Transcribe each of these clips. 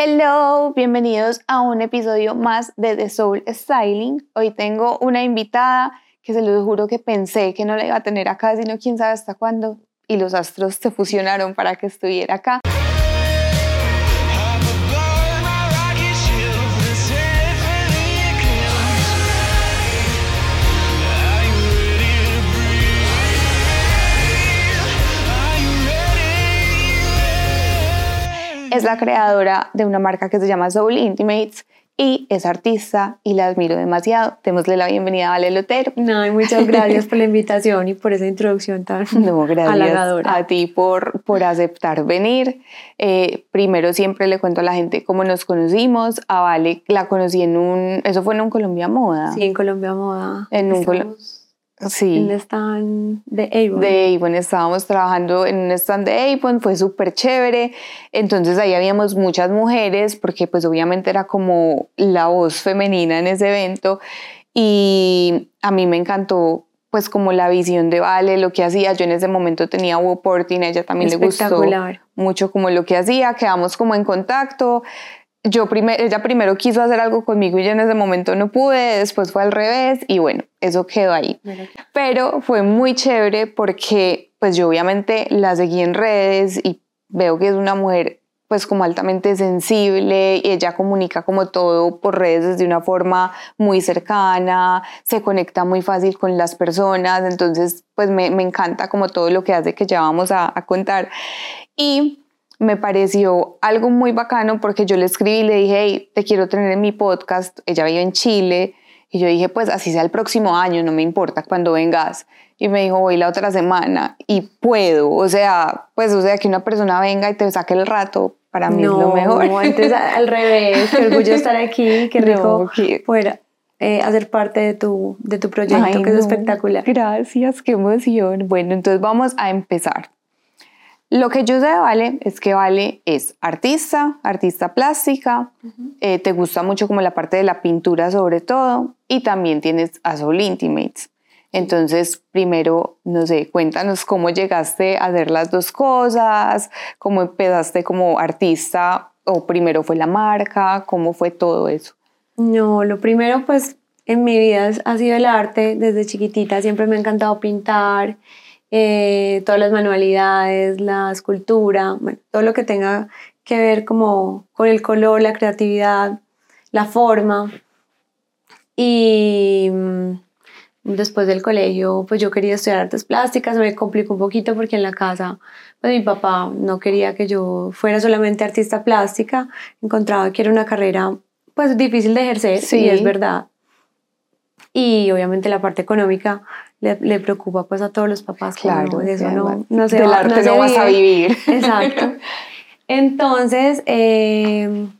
Hello, bienvenidos a un episodio más de The Soul Styling. Hoy tengo una invitada que se lo juro que pensé que no la iba a tener acá, sino quién sabe hasta cuándo. Y los astros se fusionaron para que estuviera acá. Es la creadora de una marca que se llama Soul Intimates y es artista y la admiro demasiado. Démosle la bienvenida a Vale Lotero. No, muchas gracias por la invitación y por esa introducción tan no, gracias halagadora. A ti por, por aceptar venir. Eh, primero siempre le cuento a la gente cómo nos conocimos. A Vale la conocí en un, eso fue en un Colombia Moda. Sí, en Colombia Moda. En un Colombia Sí. En el stand de Avon. De Avon, estábamos trabajando en un stand de Avon, fue súper chévere. Entonces ahí habíamos muchas mujeres, porque pues obviamente era como la voz femenina en ese evento. Y a mí me encantó pues como la visión de Vale, lo que hacía. Yo en ese momento tenía Woporting, a ella también le gustó mucho como lo que hacía, quedamos como en contacto yo ella primero quiso hacer algo conmigo y yo en ese momento no pude, después fue al revés y bueno, eso quedó ahí. Pero fue muy chévere porque pues yo obviamente la seguí en redes y veo que es una mujer pues como altamente sensible y ella comunica como todo por redes desde una forma muy cercana, se conecta muy fácil con las personas, entonces pues me, me encanta como todo lo que hace que ya vamos a, a contar. Y me pareció algo muy bacano porque yo le escribí y le dije, hey, te quiero tener en mi podcast. Ella vive en Chile y yo dije, pues así sea el próximo año, no me importa cuando vengas. Y me dijo, voy la otra semana y puedo. O sea, pues, o sea, que una persona venga y te saque el rato, para mí es lo mejor. No, antes al revés, qué orgullo estar aquí, qué rico fuera. Eh, hacer parte de tu, de tu proyecto, que es espectacular. Gracias, qué emoción. Bueno, entonces vamos a empezar. Lo que yo sé de Vale es que Vale es artista, artista plástica, eh, te gusta mucho como la parte de la pintura sobre todo, y también tienes a Soul Intimates. Entonces, primero, no sé, cuéntanos cómo llegaste a hacer las dos cosas, cómo empezaste como artista, o primero fue la marca, cómo fue todo eso. No, lo primero pues en mi vida ha sido el arte, desde chiquitita siempre me ha encantado pintar eh, todas las manualidades, la escultura, todo lo que tenga que ver como con el color, la creatividad, la forma. Y mm, después del colegio, pues yo quería estudiar artes plásticas, me complicó un poquito porque en la casa, pues mi papá no quería que yo fuera solamente artista plástica, encontraba que era una carrera pues difícil de ejercer, sí. y es verdad. Y obviamente la parte económica le, preocupa pues a todos los papás. Claro, de eso no, no se Del arte no, vas a vivir. Exacto. Entonces, em,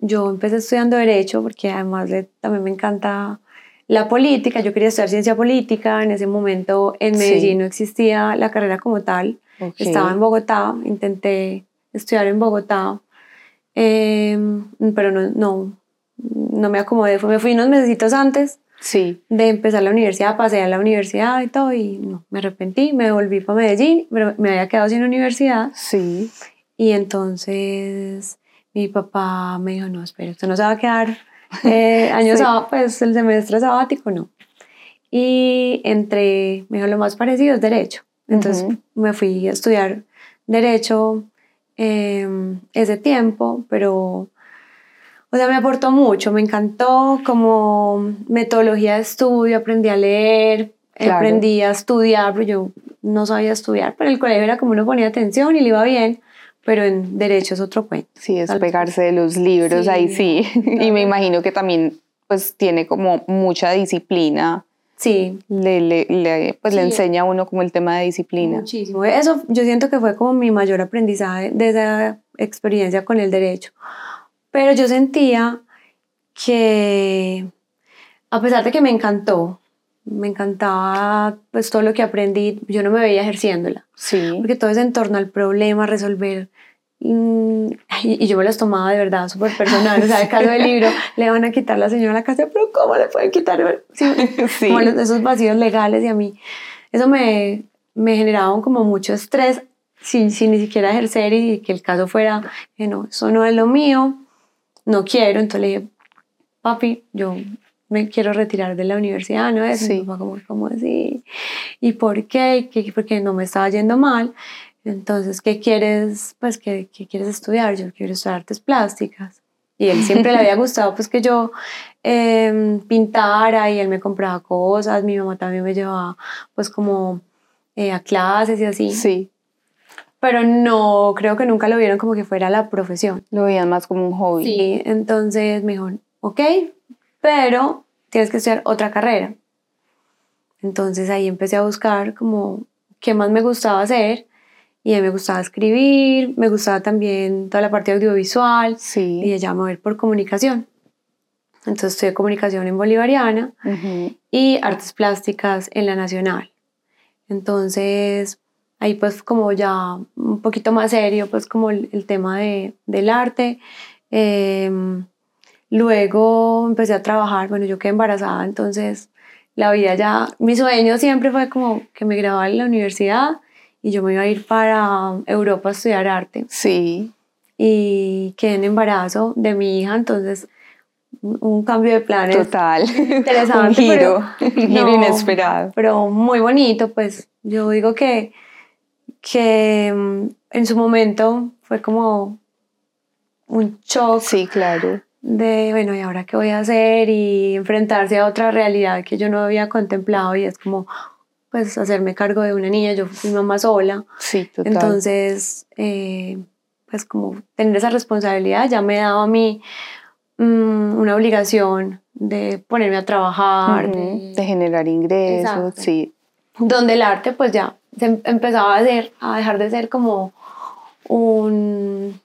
yo empecé estudiando Derecho porque además también me encanta la política. Yo quería estudiar ciencia política. En ese momento en Medellín no existía la carrera como tal. Estaba en Bogotá, intenté estudiar en Bogotá, em, pero no, no, no me acomodé. Me fui unos meses antes sí. de empezar la universidad, pasé a la universidad y todo, y no, me arrepentí, me volví para Medellín, pero me había quedado sin universidad. Sí. Y entonces mi papá me dijo, no, espera, usted no se va a quedar eh, años, pues el semestre sabático, no. Y entre, me dijo, lo más parecido es Derecho. Entonces me fui a estudiar Derecho em, ese tiempo, pero o sea, me aportó mucho, me encantó como metodología de estudio, aprendí a leer, aprendí a estudiar, pero yo no sabía estudiar, pero el colegio era como uno ponía atención y le iba bien, pero en derecho es otro cuento. Sí, es pegarse de los libros, ahí sí, y me imagino que también pues tiene como mucha disciplina. Sí. Le, le, pues le enseña a uno como el tema de disciplina. Muchísimo. Eso yo siento que fue como mi mayor aprendizaje de esa experiencia con el derecho pero yo sentía que, a pesar de que me encantó, me encantaba pues todo lo que aprendí, yo no me veía ejerciéndola. Sí. Porque todo es en torno al problema, resolver. Mm, y, yo me las tomaba de verdad súper personal. O sea, el caso del libro, le van a quitar la señora a la casa, pero ¿cómo le pueden quitar? Sí, sí. Como esos vacíos legales y a mí. Eso me, me generaba como mucho estrés sin, sin ni siquiera ejercer y que el caso fuera que no, eso no es lo mío no quiero, entonces le dije, papi, yo me quiero retirar de la universidad, ¿no es? Sí. Mi papá como, ¿cómo así? ¿Y por qué? ¿Qué? Porque no me estaba yendo mal. Entonces, ¿qué quieres? Pues, ¿qué, ¿qué quieres estudiar? Yo quiero estudiar artes plásticas. Y él siempre le había gustado pues que yo eh, pintara y él me compraba cosas, mi mamá también me llevaba pues como eh, a clases y así. Sí, Pero no, creo que nunca lo vieron como que fuera la profesión. lo veían más como un hobby. Sí, entonces me dijo, ok, pero tienes que estudiar otra carrera. Entonces ahí empecé a buscar como qué más me gustaba hacer y a mí me gustaba escribir, me gustaba también toda la parte audiovisual y Sí. ella me voy por comunicación. Entonces estudié comunicación en Bolivariana y artes plásticas en la Nacional. Entonces ahí pues como ya un poquito más serio pues como el, el tema de, del arte. Em, luego empecé a trabajar, bueno yo quedé embarazada entonces la vida ya, mi sueño siempre fue como que me graduara en la universidad y yo me iba a ir para Europa a estudiar arte Sí, y quedé en embarazo de mi hija, entonces un un cambio de planes total. interesante. un giro, pero- un giro no, inesperado. Pero muy bonito, pues yo digo que, que mm, en su momento fue como un shock Sí, claro. de, bueno, ¿y ahora qué voy a hacer? Y enfrentarse a otra realidad que yo no había contemplado y es como, pues, hacerme cargo de una niña, yo fui mamá sola. Sí, total. Entonces, eh, pues como tener esa responsabilidad ya me daba a mí mm, una obligación de ponerme a trabajar, de- de generar ingresos, Exacto. sí. donde el arte pues ya se em- empezaba a, ser, a dejar de ser como un,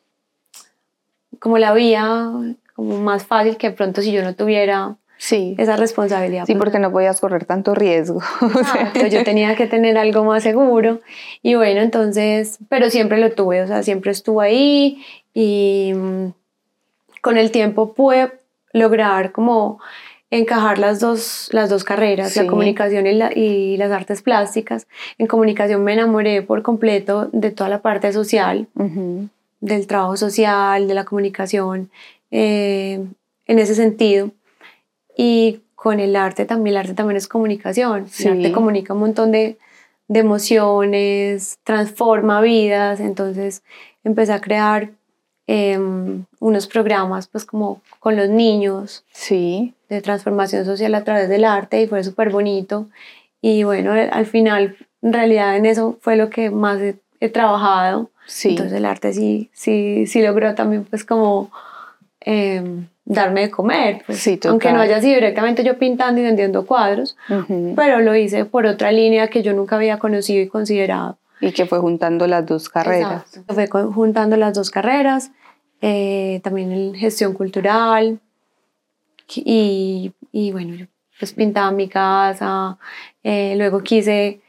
como la vía como más fácil que pronto si yo no tuviera Sí, esa responsabilidad. sí, porque no podías correr tanto riesgo. Exacto, yo tenía que tener algo más seguro y bueno, entonces, pero siempre lo tuve, o sea, siempre estuvo ahí y mm, con el tiempo pude lograr como encajar las dos, las dos carreras, la comunicación y, la- y las artes plásticas. En comunicación me enamoré por completo de toda la parte social, del trabajo social, de la comunicación, eh, en ese sentido. Y con el arte también, el arte también es comunicación. Sí. El arte comunica un montón de, de emociones, transforma vidas. Entonces empecé a crear em, unos programas pues como con los niños Sí, de transformación social a través del arte y fue súper bonito. Y bueno, al final, en realidad en eso fue lo que más he, he trabajado. sí. Entonces el arte sí, sí, sí logró también pues como em, darme de comer. Pues, Sí, aunque no haya sido directamente yo pintando y vendiendo cuadros, ujú. pero lo hice por otra línea que yo nunca había conocido y considerado. Y que fue juntando las dos carreras. Exacto. Fue juntando las dos carreras, eh, también en gestión cultural y, y bueno, pues pintaba mi casa, eh, luego quise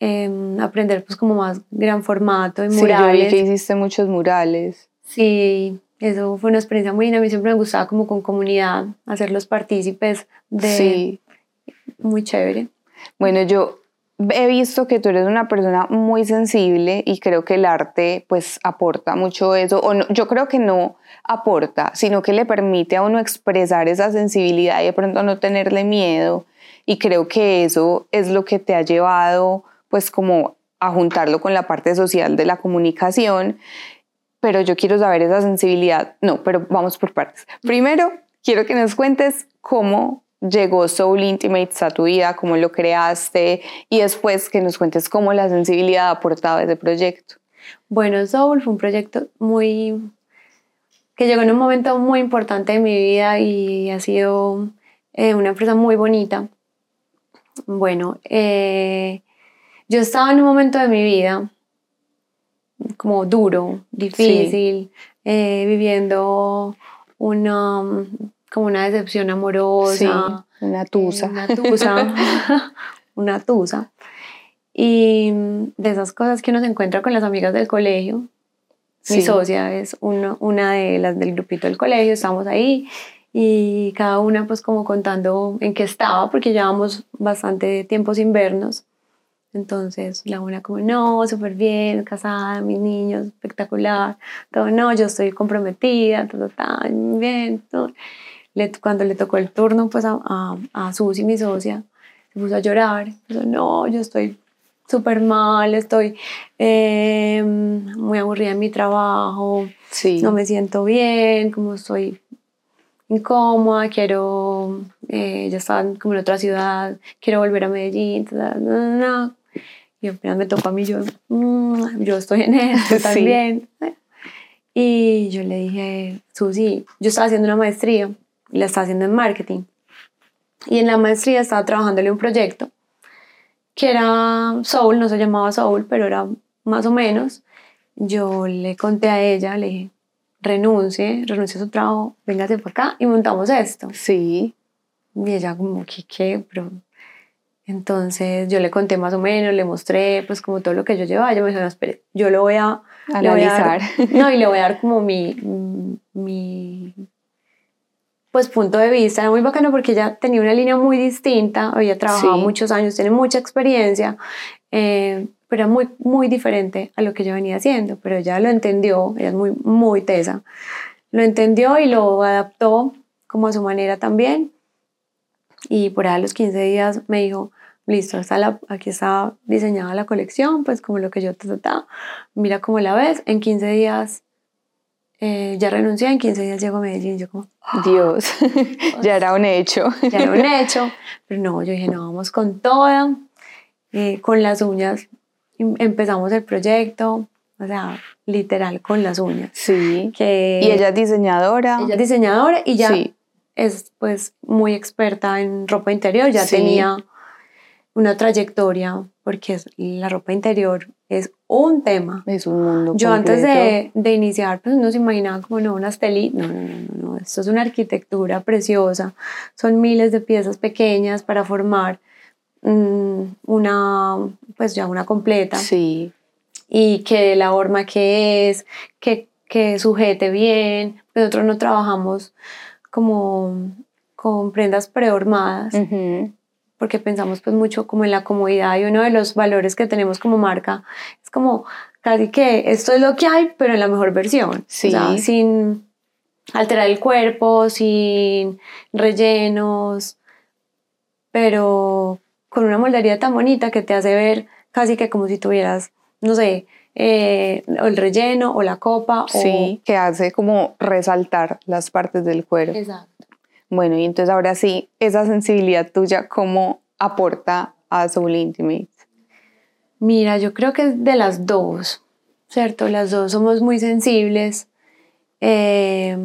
em, aprender pues como más gran formato en Sí, yo vi murales. que hiciste muchos murales. Sí, eso fue una experiencia muy linda. A mí siempre me gustaba como con comunidad, hacerlos partícipes de Sí. muy chévere. Bueno, yo he visto que tú eres una persona muy sensible y creo que el arte pues aporta mucho eso, o no, yo creo que no aporta, sino que le permite a uno expresar esa sensibilidad y de pronto no tenerle miedo y creo que eso es lo que te ha llevado pues como a juntarlo con la parte social de la comunicación, pero yo quiero saber esa sensibilidad, no, pero vamos por partes. Primero, quiero que nos cuentes cómo llegó Soul Intimates a tu vida, cómo lo creaste y después que nos cuentes cómo la sensibilidad ha aportado a ese proyecto. Bueno, Soul fue un proyecto muy que llegó en un momento muy importante de mi vida y ha sido eh, una empresa muy bonita. Bueno, eh, yo estaba en un momento de mi vida como duro, difícil, eh, viviendo una como una decepción amorosa, Sí, una tusa. una tusa, una tusa. Y de esas cosas que uno se encuentra con las amigas del colegio. Mi Sí. socia es una, una de las del grupito del colegio, estamos ahí y cada una pues como contando en qué estaba, porque llevábamos bastante tiempo sin vernos. Entonces la una como, no, súper bien, casada, mis niños, espectacular, todo, no, yo estoy comprometida, todo tan bien. Todo. Cuando le tocó el turno pues a, a, a Susi, mi socia, se puso a llorar, no, yo estoy súper mal, estoy eh, muy aburrida en mi trabajo, sí. no me siento bien, como estoy incómoda, quiero, eh, ya estaba como en otra ciudad, quiero volver a Medellín, y apenas me tocó a mí, yo, mm, yo estoy en esto también. Y yo le dije, Susi, yo estaba haciendo una maestría, la estaba haciendo en marketing, y en la maestría estaba trabajándole un proyecto que era Soul, no se llamaba Soul, pero era más o menos. Yo le conté a ella, le dije, renuncie, renuncie a su trabajo, véngase para acá y montamos esto. Sí. Y ella como, ¿qué, qué? Pero... Entonces yo le conté más o menos, le mostré pues como todo lo que yo llevaba. Ella me dijo, no, espere, yo lo voy a... Analizar. no, y le voy a dar como mi, mi pues punto de vista, era muy bacano porque ella tenía una línea muy distinta, había trabajado muchos años, tiene mucha experiencia, eh, pero era muy, muy diferente a lo que yo venía haciendo, pero ella lo entendió, ella es muy, muy tesa, lo entendió y lo adaptó como a su manera también, y por ahí a los 15 días me dijo, listo, está la, aquí está diseñada la colección, pues como lo que yo te trataba, mira cómo la ves, en 15 días eh, ya renuncié, en 15 días llego a Medellín, yo como, Dios, ya era un hecho. Ya era un hecho, pero no, yo dije, no, vamos con toda, eh, con las uñas, em, empezamos el proyecto, o sea, literal, con las uñas. Sí, que y ella es diseñadora. Ella es diseñadora y ya es pues muy experta en ropa interior, ya tenía una trayectoria, porque la ropa interior es un tema. Es un mundo. Yo antes de, de, iniciar, pues uno se imaginaba como no, unas telitas. No, no, no, no, esto es una arquitectura preciosa. Son miles de piezas pequeñas para formar mm, una, pues ya una completa. Sí. Y que la forma que es, que, que sujete bien. Nosotros no trabajamos como con prendas prehormadas porque pensamos pues mucho como en la comodidad y uno de los valores que tenemos como marca es como casi que esto es lo que hay, pero en la mejor versión. Sí. sin alterar el cuerpo, sin rellenos, pero con una moldería tan bonita que te hace ver casi que como si tuvieras, no sé, eh, el relleno o la copa. Sí, que hace como resaltar las partes del cuero. Exacto. Bueno, y entonces ahora sí, esa sensibilidad tuya, ¿cómo aporta a Soul Intimate? Mira, yo creo que es de las dos, ¿cierto? Las dos somos muy sensibles. Eh,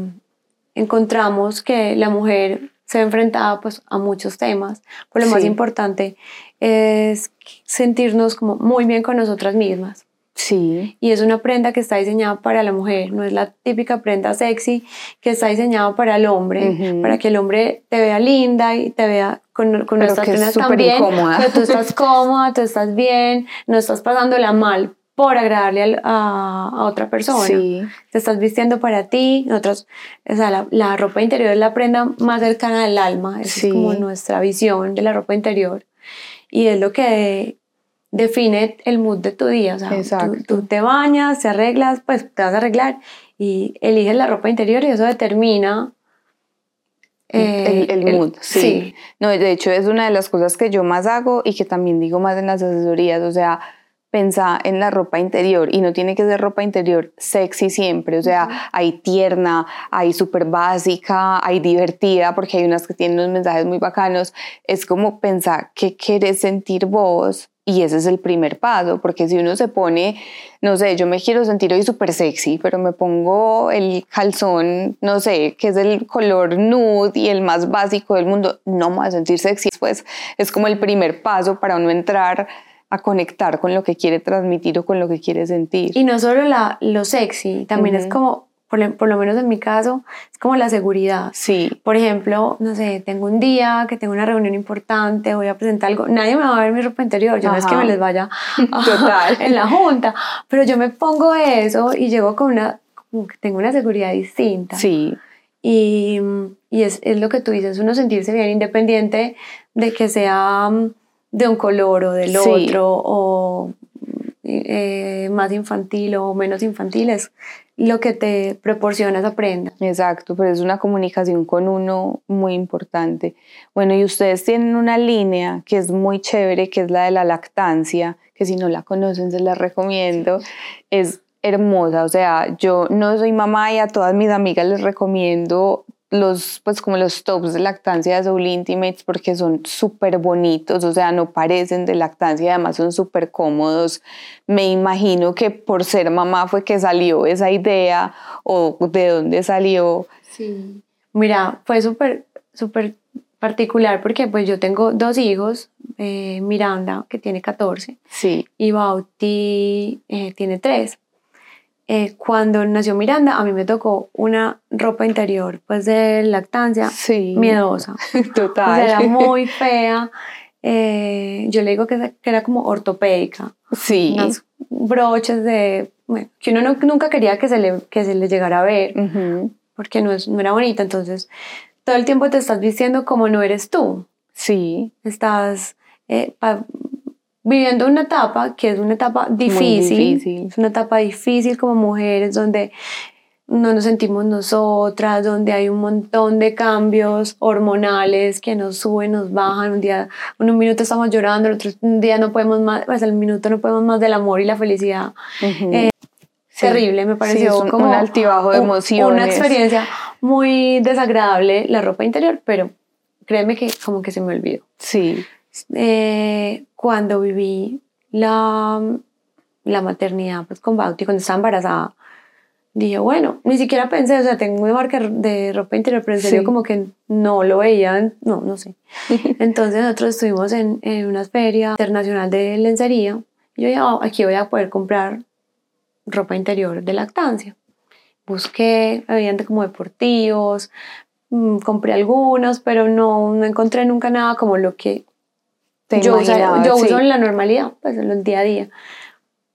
encontramos que la mujer se enfrentaba pues, a muchos temas, pero lo más importante es sentirnos como muy bien con nosotras mismas. Sí. Y es una prenda que está diseñada para la mujer, no es la típica prenda sexy que está diseñada para el hombre, para que el hombre te vea linda y te vea con, con nuestras prendas también. Incómoda. Pero tú estás cómoda, tú estás bien, no estás pasándola mal por agradarle a, a, otra persona. Sí. Te estás vistiendo para ti. Nosotros, o sea, la, la, ropa interior es la prenda más cercana al alma. es como nuestra visión de la ropa interior. Y es lo que define el mood de tu día. O sea, tú, te bañas, te arreglas, pues te vas a arreglar y eliges la ropa interior y eso determina el, eh, mood. Sí. No, de hecho es una de las cosas que yo más hago y que también digo más en las asesorías. O sea, pensar en la ropa interior y no tiene que ser ropa interior sexy siempre, o sea, hay tierna, hay súper básica, hay divertida, porque hay unas que tienen unos mensajes muy bacanos, es como pensar qué quieres sentir vos y ese es el primer paso, porque si uno se pone, no sé, yo me quiero sentir hoy súper sexy, pero me pongo el calzón, no sé, que es el color nude y el más básico del mundo, no me voy a sentir sexy. Pues es como el primer paso para uno entrar a conectar con lo que quiere transmitir o con lo que quiere sentir. Y no solo la, lo sexy, también es como por, lo menos en mi caso, es como la seguridad. Sí. Por ejemplo, no sé, tengo un día que tengo una reunión importante, voy a presentar algo, nadie me va a ver mi ropa interior, yo no es que me les vaya Total. en la junta, pero yo me pongo eso y llego con una, como que tengo una seguridad distinta. Sí. Y, y es, es, lo que tú dices, uno sentirse bien independiente de que sea de un color o del otro, o eh, más infantil o menos infantil, es lo que te proporciona esa prenda. Exacto, pero es una comunicación con uno muy importante. Bueno, y ustedes tienen una línea que es muy chévere, que es la de la lactancia, que si no la conocen se la recomiendo. Es hermosa, o sea, yo no soy mamá y a todas mis amigas les recomiendo los, pues como los tops de lactancia de Soul Intimates porque son súper bonitos, o sea, no parecen de lactancia, además son súper cómodos. Me imagino que por ser mamá fue que salió esa idea o de dónde salió. Sí, mira, fue súper, súper particular porque pues yo tengo dos hijos, eh, Miranda que tiene 14 sí. y Bauti eh, tiene 3. Eh, cuando nació Miranda, a mí me tocó una ropa interior, pues de lactancia, miedosa. Total. era muy fea. Eh, yo le digo que, era como ortopédica. Sí. Unas broches de. que uno nunca quería que se, le, que se le llegara a ver, porque no, es, no era bonita. Entonces, todo el tiempo te estás vistiendo como no eres tú. Sí. Estás. Eh, viviendo una etapa que es una etapa difícil, es una etapa difícil como mujeres donde no nos sentimos nosotras, donde hay un montón de cambios hormonales que nos suben, nos bajan, un día, en un minuto estamos llorando, el otro día no podemos más, pues el minuto no podemos más del amor y la felicidad. Eh, terrible, me pareció un, como un altibajo de emociones. Una experiencia muy desagradable la ropa interior, pero créeme que como que se me olvidó. Sí. Eh, cuando viví la, la maternidad pues, con Bauti, cuando estaba embarazada, dije, bueno, ni siquiera pensé, o sea, tengo una marca de ropa interior, pero en serio como que no lo veía, no, no sé. Entonces nosotros estuvimos en, en, una feria internacional de lencería y yo dije, oh, aquí voy a poder comprar ropa interior de lactancia. Busqué, habían como deportivos, mm, compré algunos, pero no, no encontré nunca nada como lo que yo, uso en la normalidad, pues en el día a día.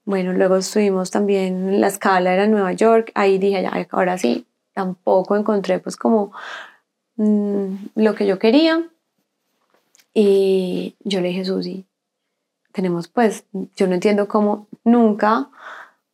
Bueno, luego estuvimos también en la escala de Nueva York, ahí dije, ya, ahora sí, tampoco encontré pues como mm, lo que yo quería. Y yo le dije, Susi, tenemos pues, yo no entiendo cómo nunca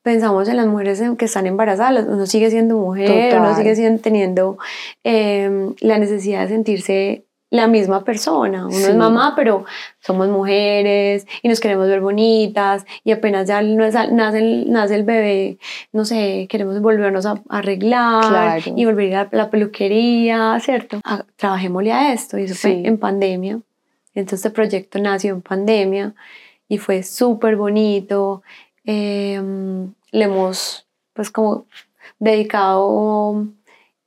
pensamos en las mujeres que están embarazadas, uno sigue siendo mujer, uno sigue siendo, teniendo em, la necesidad de sentirse la misma persona. Uno es mamá, pero somos mujeres y nos queremos ver bonitas y apenas ya nace el, nace el bebé, no sé, queremos volvernos a, arreglar y volver a la, peluquería, ¿cierto? A, trabajémosle a esto y eso fue en pandemia. Entonces este proyecto nació en pandemia y fue súper bonito. Em, le hemos pues como dedicado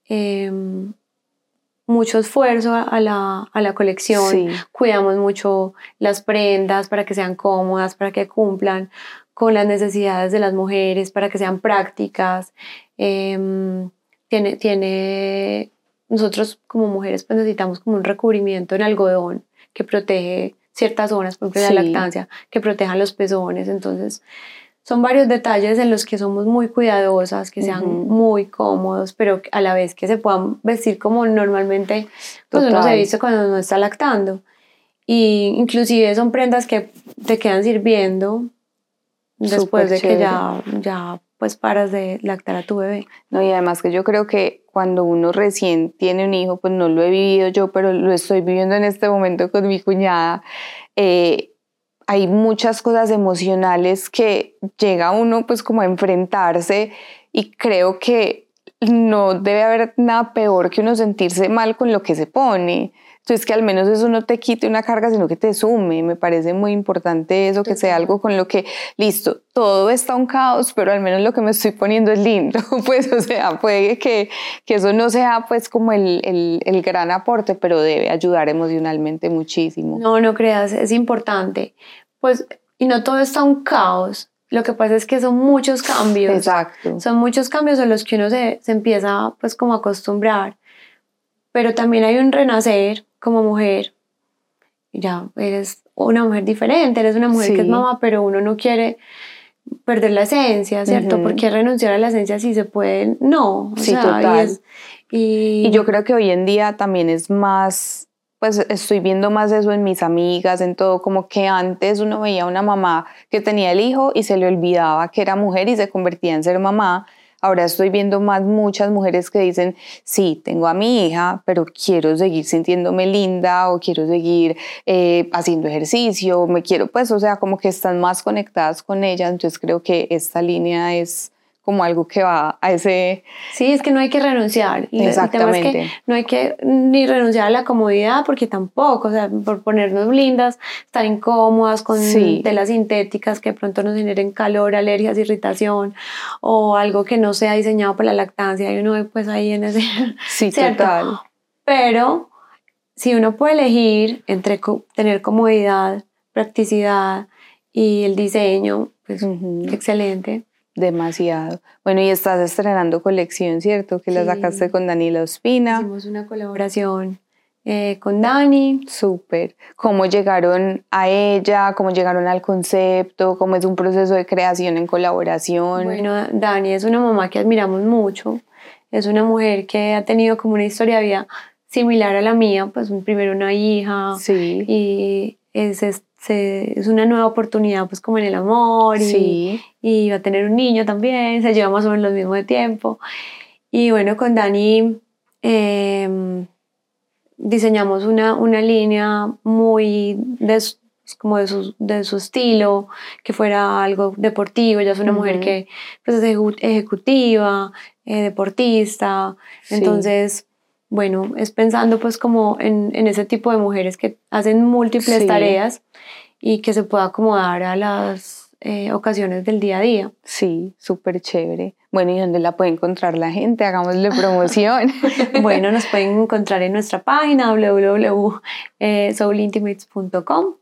em, mucho esfuerzo a la, a la colección, cuidamos mucho las prendas para que sean cómodas, para que cumplan con las necesidades de las mujeres, para que sean prácticas. Em, tiene, tiene, nosotros como mujeres pues necesitamos como un recubrimiento en algodón que protege ciertas zonas, por ejemplo la lactancia, que protejan los pezones, entonces son varios detalles en los que somos muy cuidadosas, que sean muy cómodos, pero a la vez que se puedan vestir como normalmente pues uno se viste cuando no está lactando. Y inclusive son prendas que te quedan sirviendo después de que ya, ya pues paras de lactar a tu bebé. No, y además que yo creo que cuando uno recién tiene un hijo, pues no lo he vivido yo, pero lo estoy viviendo en este momento con mi cuñada. Eh, hay muchas cosas emocionales que llega uno pues como a enfrentarse y creo que no debe haber nada peor que uno sentirse mal con lo que se pone. Entonces que al menos eso no te quite una carga, sino que te sume. Me parece muy importante eso, que sea algo con lo que, listo, todo está un caos, pero al menos lo que me estoy poniendo es lindo. Pues, o sea, puede que, que eso no sea pues como el, el, el gran aporte, pero debe ayudar emocionalmente muchísimo. No, no creas, es importante. Pues, y no todo está un caos. Lo que pasa es que son muchos cambios. Exacto. Son muchos cambios a los que uno se, se empieza pues como a acostumbrar. Pero también hay un renacer como mujer. Ya eres una mujer diferente, eres una mujer que es mamá, pero uno no quiere perder la esencia, ¿cierto? ¿Por qué renunciar a la esencia si se puede? No. sí, total. y, y yo creo que hoy en día también es más pues estoy viendo más eso en mis amigas, en todo, como que antes uno veía una mamá que tenía el hijo y se le olvidaba que era mujer y se convertía en ser mamá. Ahora estoy viendo más muchas mujeres que dicen, sí, tengo a mi hija, pero quiero seguir sintiéndome linda o quiero seguir eh, haciendo ejercicio, me quiero, pues, o sea, como que están más conectadas con ella. Entonces creo que esta línea es como algo que va a ese... Sí, es que no hay que renunciar. Exactamente. que no hay que ni renunciar a la comodidad porque tampoco, o sea, por ponernos lindas, estar incómodas con telas sintéticas que de pronto nos generen calor, alergias, irritación o algo que no sea diseñado para la lactancia y uno pues ahí en ese... Sí, total. Pero si uno puede elegir entre tener comodidad, practicidad y el diseño, pues excelente. Demasiado. Bueno, y estás estrenando colección, ¿cierto? Que la sacaste con Daniela Ospina. Hicimos una colaboración eh, con Dani. Súper. ¿Cómo llegaron a ella? ¿Cómo llegaron al concepto? ¿Cómo es un proceso de creación en colaboración? Bueno, Dani es una mamá que admiramos mucho. Es una mujer que ha tenido como una historia de vida similar a la mía, pues primero una hija. Sí. Y es, es una nueva oportunidad pues como en el amor y, y va a tener un niño también, se lleva más o menos lo mismo de tiempo. Y bueno, con Dani em, diseñamos una, una, línea muy de, como de su, de su, estilo, que fuera algo deportivo, ella es una mujer que pues, es ejecutiva, eh, deportista, entonces bueno, es pensando pues como en, en, ese tipo de mujeres que hacen múltiples tareas y que se pueda acomodar a las eh, ocasiones del día a día. Sí, súper chévere. Bueno, ¿y dónde la puede encontrar la gente? Hagámosle promoción. bueno, nos pueden encontrar en nuestra página www.soulintimates.com.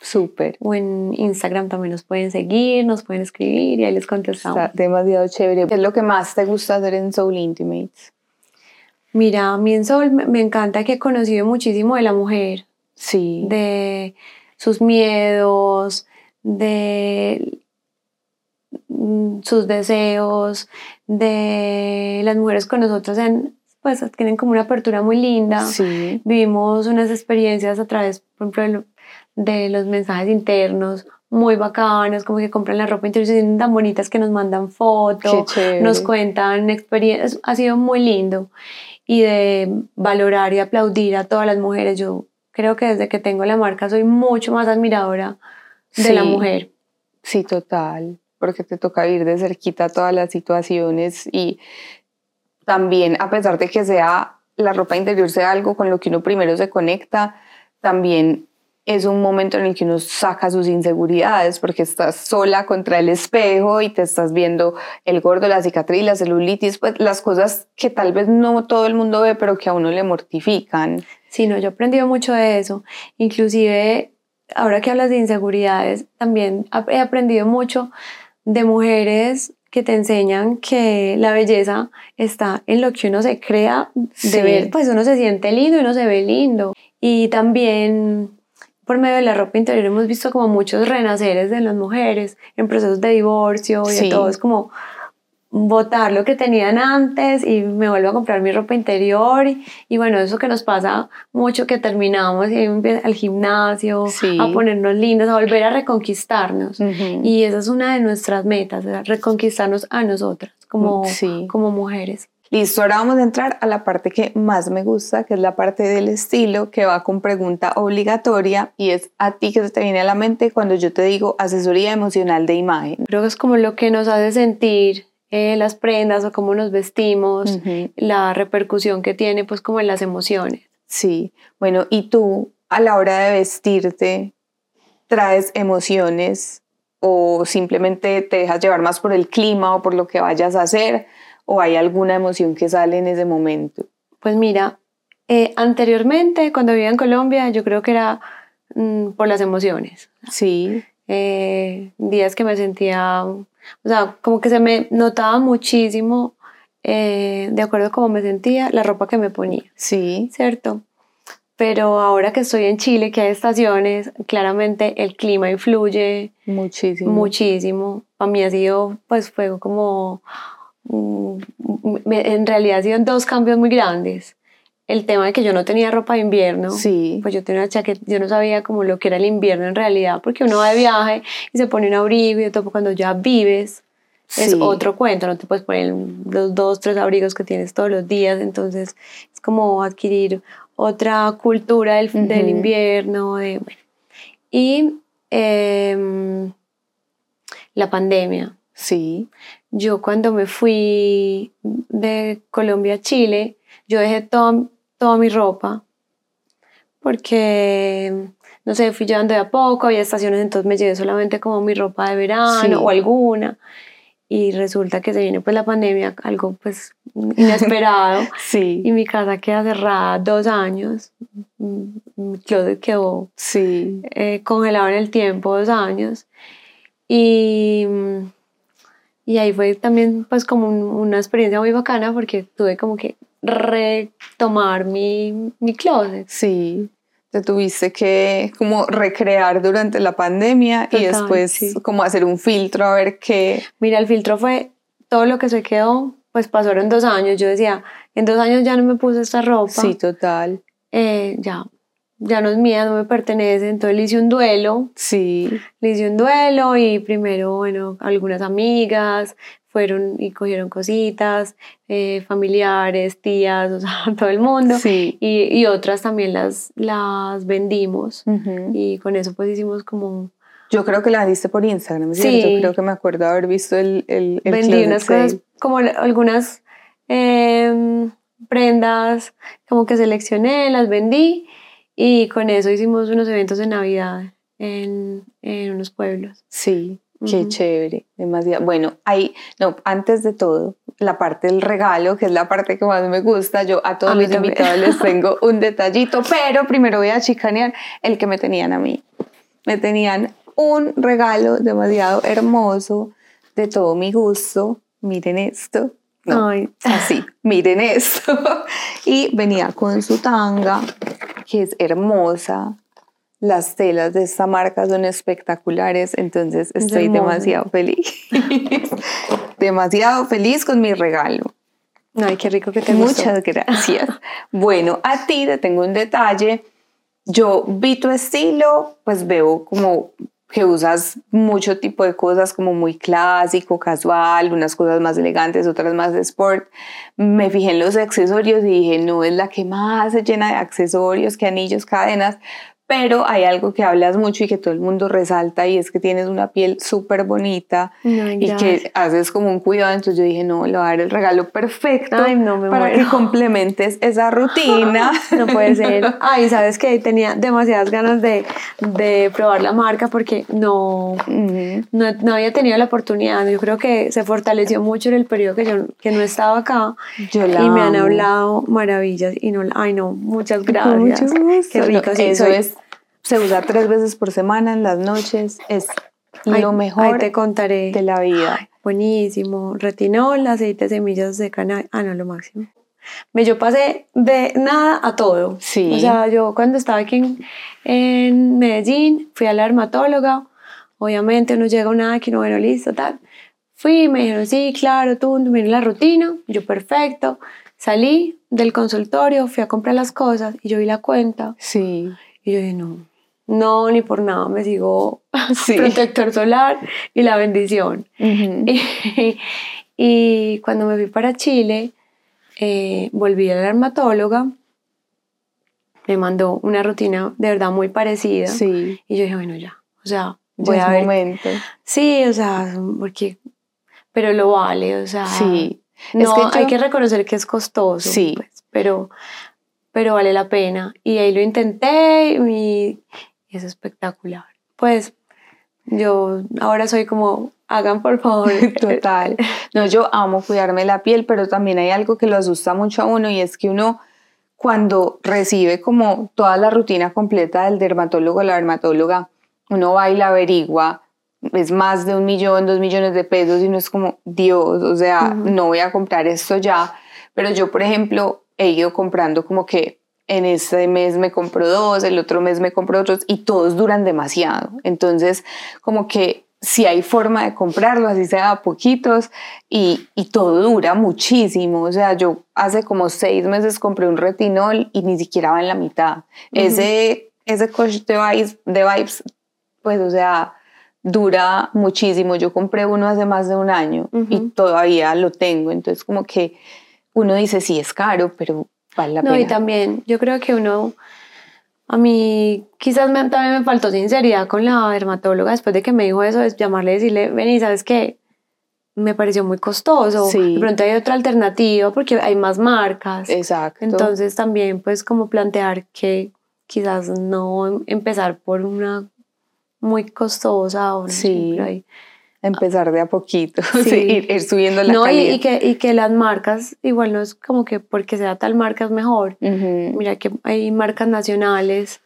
Súper. O en Instagram también nos pueden seguir, nos pueden escribir y ahí les contestamos. Está demasiado chévere. ¿Qué es lo que más te gusta hacer en Soul Intimates? Mira, a mí en Sol me encanta que he conocido muchísimo de la mujer. Sí. De sus miedos, de mm, sus deseos, de las mujeres con nosotros en, pues tienen como una apertura muy linda. Sí. Vivimos unas experiencias a través, por ejemplo, de los mensajes internos muy bacanas, como que compran la ropa interior tan bonitas que nos mandan fotos, nos cuentan experiencias, ha sido muy lindo y de valorar y aplaudir a todas las mujeres. Yo creo que desde que tengo la marca soy mucho más admiradora de la mujer. Sí, total, porque te toca vivir de cerquita todas las situaciones y también a pesar de que sea la ropa interior sea algo con lo que uno primero se conecta, también es un momento en el que uno saca sus inseguridades porque estás sola contra el espejo y te estás viendo el gordo, la cicatriz, la celulitis, pues las cosas que tal vez no todo el mundo ve, pero que a uno le mortifican. Sí, no, yo he aprendido mucho de eso. Inclusive, ahora que hablas de inseguridades, también he aprendido mucho de mujeres que te enseñan que la belleza está en lo que uno se crea de ver, pues uno se siente lindo y uno se ve lindo. Y también por medio de la ropa interior hemos visto como muchos renaceres de las mujeres en procesos de divorcio y todo es como botar lo que tenían antes y me vuelvo a comprar mi ropa interior y, bueno, eso que nos pasa mucho que terminamos y al gimnasio, a ponernos lindas, a volver a reconquistarnos y esa es una de nuestras metas, reconquistarnos a nosotras como, como mujeres. Listo, ahora vamos a entrar a la parte que más me gusta, que es la parte del estilo, que va con pregunta obligatoria y es a ti que se te viene a la mente cuando yo te digo asesoría emocional de imagen. Creo que es como lo que nos hace sentir eh, las prendas o cómo nos vestimos, la repercusión que tiene pues como en las emociones. Sí, bueno, y tú a la hora de vestirte, ¿traes emociones o simplemente te dejas llevar más por el clima o por lo que vayas a hacer? o hay alguna emoción que sale en ese momento? Pues mira, eh, anteriormente cuando vivía en Colombia yo creo que era mm, por las emociones. Sí. Eh, días que me sentía, o sea, como que se me notaba muchísimo eh, de acuerdo a cómo me sentía la ropa que me ponía. Sí. ¿Cierto? Pero ahora que estoy en Chile, que hay estaciones, claramente el clima influye muchísimo. Muchísimo. Para mí ha sido, pues fue como Mm, en realidad han sido dos cambios muy grandes. El tema de que yo no tenía ropa de invierno. Sí. Pues yo tenía una chaqueta, yo no sabía como lo que era el invierno en realidad, porque uno va de viaje y se pone un abrigo y todo, cuando ya vives es otro cuento, no te puedes poner los dos, tres abrigos que tienes todos los días, entonces es como adquirir otra cultura del, del invierno, de, bueno. Y em, la pandemia. Sí. Yo cuando me fui de Colombia a Chile, yo dejé toda, toda mi ropa porque, no sé, fui llevando de a poco, había estaciones, entonces me llevé solamente como mi ropa de verano Sí. o alguna. Y resulta que se viene pues la pandemia, algo pues inesperado. Sí. y mi casa queda cerrada dos años. Mi closet quedó Sí. eh, congelado en el tiempo dos años y, y ahí fue también pues como un- una experiencia muy bacana porque tuve como que retomar mi, mi closet. Sí. Te tuviste que como recrear durante la pandemia y después sí. como hacer un filtro a ver qué. Mira, el filtro fue todo lo que se quedó, pues pasaron dos años. Yo decía, en dos años ya no me puse esta ropa, Sí, total. eh, ya, ya no es mía, no me pertenece. Entonces le hice un duelo Sí. Le hice un duelo y primero, bueno, algunas amigas fueron y cogieron cositas, eh, familiares, tías, o sea, todo el mundo. Sí. Y, y otras también las, las vendimos Ujú. y con eso pues hicimos como Yo creo que la viste por Instagram, ¿cierto? Sí. Creo que me acuerdo haber visto el, el, el vendí unas cosas, como algunas em, prendas como que seleccioné, las vendí y con eso hicimos unos eventos de Navidad en, en unos pueblos. Sí, qué chévere, demasiado. Bueno, ahí, no, antes de todo, la parte del regalo, que es la parte que más me gusta, yo a todos A los invitados les tengo un detallito, pero primero voy a chicanear el que me tenían a mí. Me tenían un regalo demasiado hermoso, de todo mi gusto. Miren esto. No, Ay, así, miren esto. Y venía con su tanga, que es hermosa. Las telas de esta marca son espectaculares, entonces Es estoy demasiado feliz. demasiado feliz con mi regalo. ay, qué rico que te gustó. Muchas gracias. Bueno, a ti te tengo un detalle. Yo vi tu estilo, pues veo como que usas mucho tipo de cosas como muy clásico, casual, unas cosas más elegantes, otras más de sport. Me fijé en los accesorios y dije, no es la que más se llena de accesorios, que anillos, cadenas, pero hay algo que hablas mucho y que todo el mundo resalta y es que tienes una piel súper bonita y que haces como un cuidado, entonces yo dije, no, le voy a dar el regalo perfecto Ay, no, me para que muero. complementes esa rutina. No puede ser. Ay, sabes que tenía demasiadas ganas de, de probar la marca porque no, no, no había tenido la oportunidad. Yo creo que se fortaleció mucho en el periodo que yo que no estaba acá. Yo la y me han hablado maravillas. Y no, ay, no, muchas gracias. mucho gusto. Qué rico. Sí, eso soy- es, se usa tres veces por semana en las noches, es ay, lo Ahí mejor te contaré. de la vida. Buenísimo. Retinol, aceite de semillas de cannabis. Ah, no, lo máximo. Me, yo pasé de nada a todo. Sí. O sea, yo cuando estaba aquí en, en Medellín, fui a la dermatóloga. Obviamente uno llega a una que no, bueno, listo, tal. Fui, me dijeron, sí, claro, tú, mira la rutina. Yo, perfecto. Salí del consultorio, fui a comprar las cosas y yo vi la cuenta. Sí, Y yo dije, no, no, ni por nada, me sigo Sí. protector solar y la bendición. Y, y cuando me fui para Chile, eh, volví a la dermatóloga, me mandó una rutina de verdad muy parecida. sí, Y yo dije, bueno, ya, o sea, ya voy es a ver. momento. Sí, o sea, porque, pero lo vale, o sea, Sí, no, es que hay yo- que reconocer que es costoso, Sí. pues, pero, pero vale la pena. Y ahí lo intenté y, y es espectacular. Pues yo ahora soy como, hagan por favor. Total. No, yo amo cuidarme la piel, pero también hay algo que lo asusta mucho a uno y es que uno cuando recibe como toda la rutina completa del dermatólogo o la dermatóloga, uno va y la averigua, es más de un millón, dos millones de pesos y uno es como, Dios, o sea, no voy a comprar esto ya. Pero yo, por ejemplo, he ido comprando como que en este mes me compro dos, el otro mes me compro otros y todos duran demasiado. Entonces, como que si hay forma de comprarlo, así sea a poquitos, y, y, todo dura muchísimo. O sea, yo hace como seis meses compré un retinol y ni siquiera va en la mitad. Ese, ese coche de vibes, de vibes, pues, o sea, dura muchísimo. Yo compré uno hace más de un año y todavía lo tengo. Entonces, como que uno dice, sí, es caro, pero vale la pena. No, y también yo creo que uno a mí quizás también me faltó sinceridad con la dermatóloga después de que me dijo eso, es llamarle y decirle, vení, ¿sabes qué? Me pareció muy costoso. De pronto hay otra alternativa porque hay más marcas. Exacto. Entonces también pues como plantear que quizás no empezar por una muy costosa o sí. Empezar de a poquito, ir, subiendo la no, calidad. Y, que, y que las marcas, igual no es como que porque sea tal marca es mejor. Mira que hay marcas nacionales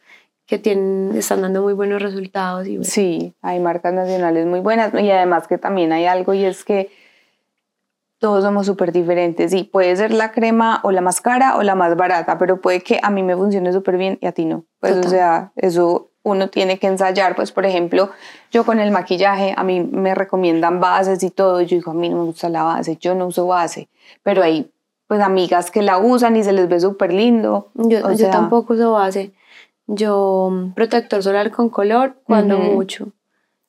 que tienen, están dando muy buenos resultados. Y Sí, hay marcas nacionales muy buenas y además que también hay algo y es que todos somos súper diferentes y puede ser la crema o la más cara o la más barata, pero puede que a mí me funcione súper bien y a ti no. Pues o sea, eso uno tiene que ensayar, pues por ejemplo, yo con el maquillaje, a mí me recomiendan bases y todo, yo digo, a mí no me gusta la base, yo no uso base, pero hay pues amigas que la usan y se les ve súper lindo. Yo, yo tampoco uso base, yo mm, protector solar con color cuando mucho,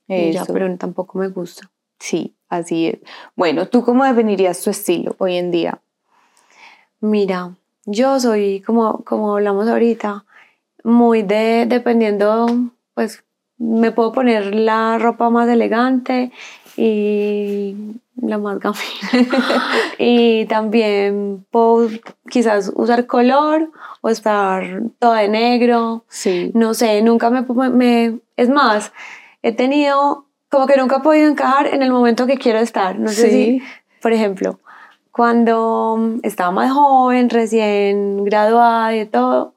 ya, pero tampoco me gusta. Sí, así es. Bueno, ¿tú cómo definirías tu estilo hoy en día? Mira, yo soy, como, como hablamos ahorita, muy de, dependiendo, pues me puedo poner la ropa más elegante y la más gamina. y también puedo quizás usar color o estar toda de negro. Sí. No sé, nunca me, me... Es más, he tenido como que nunca he podido encajar en el momento que quiero estar. No sé si, por ejemplo, cuando estaba más joven, recién graduada y todo,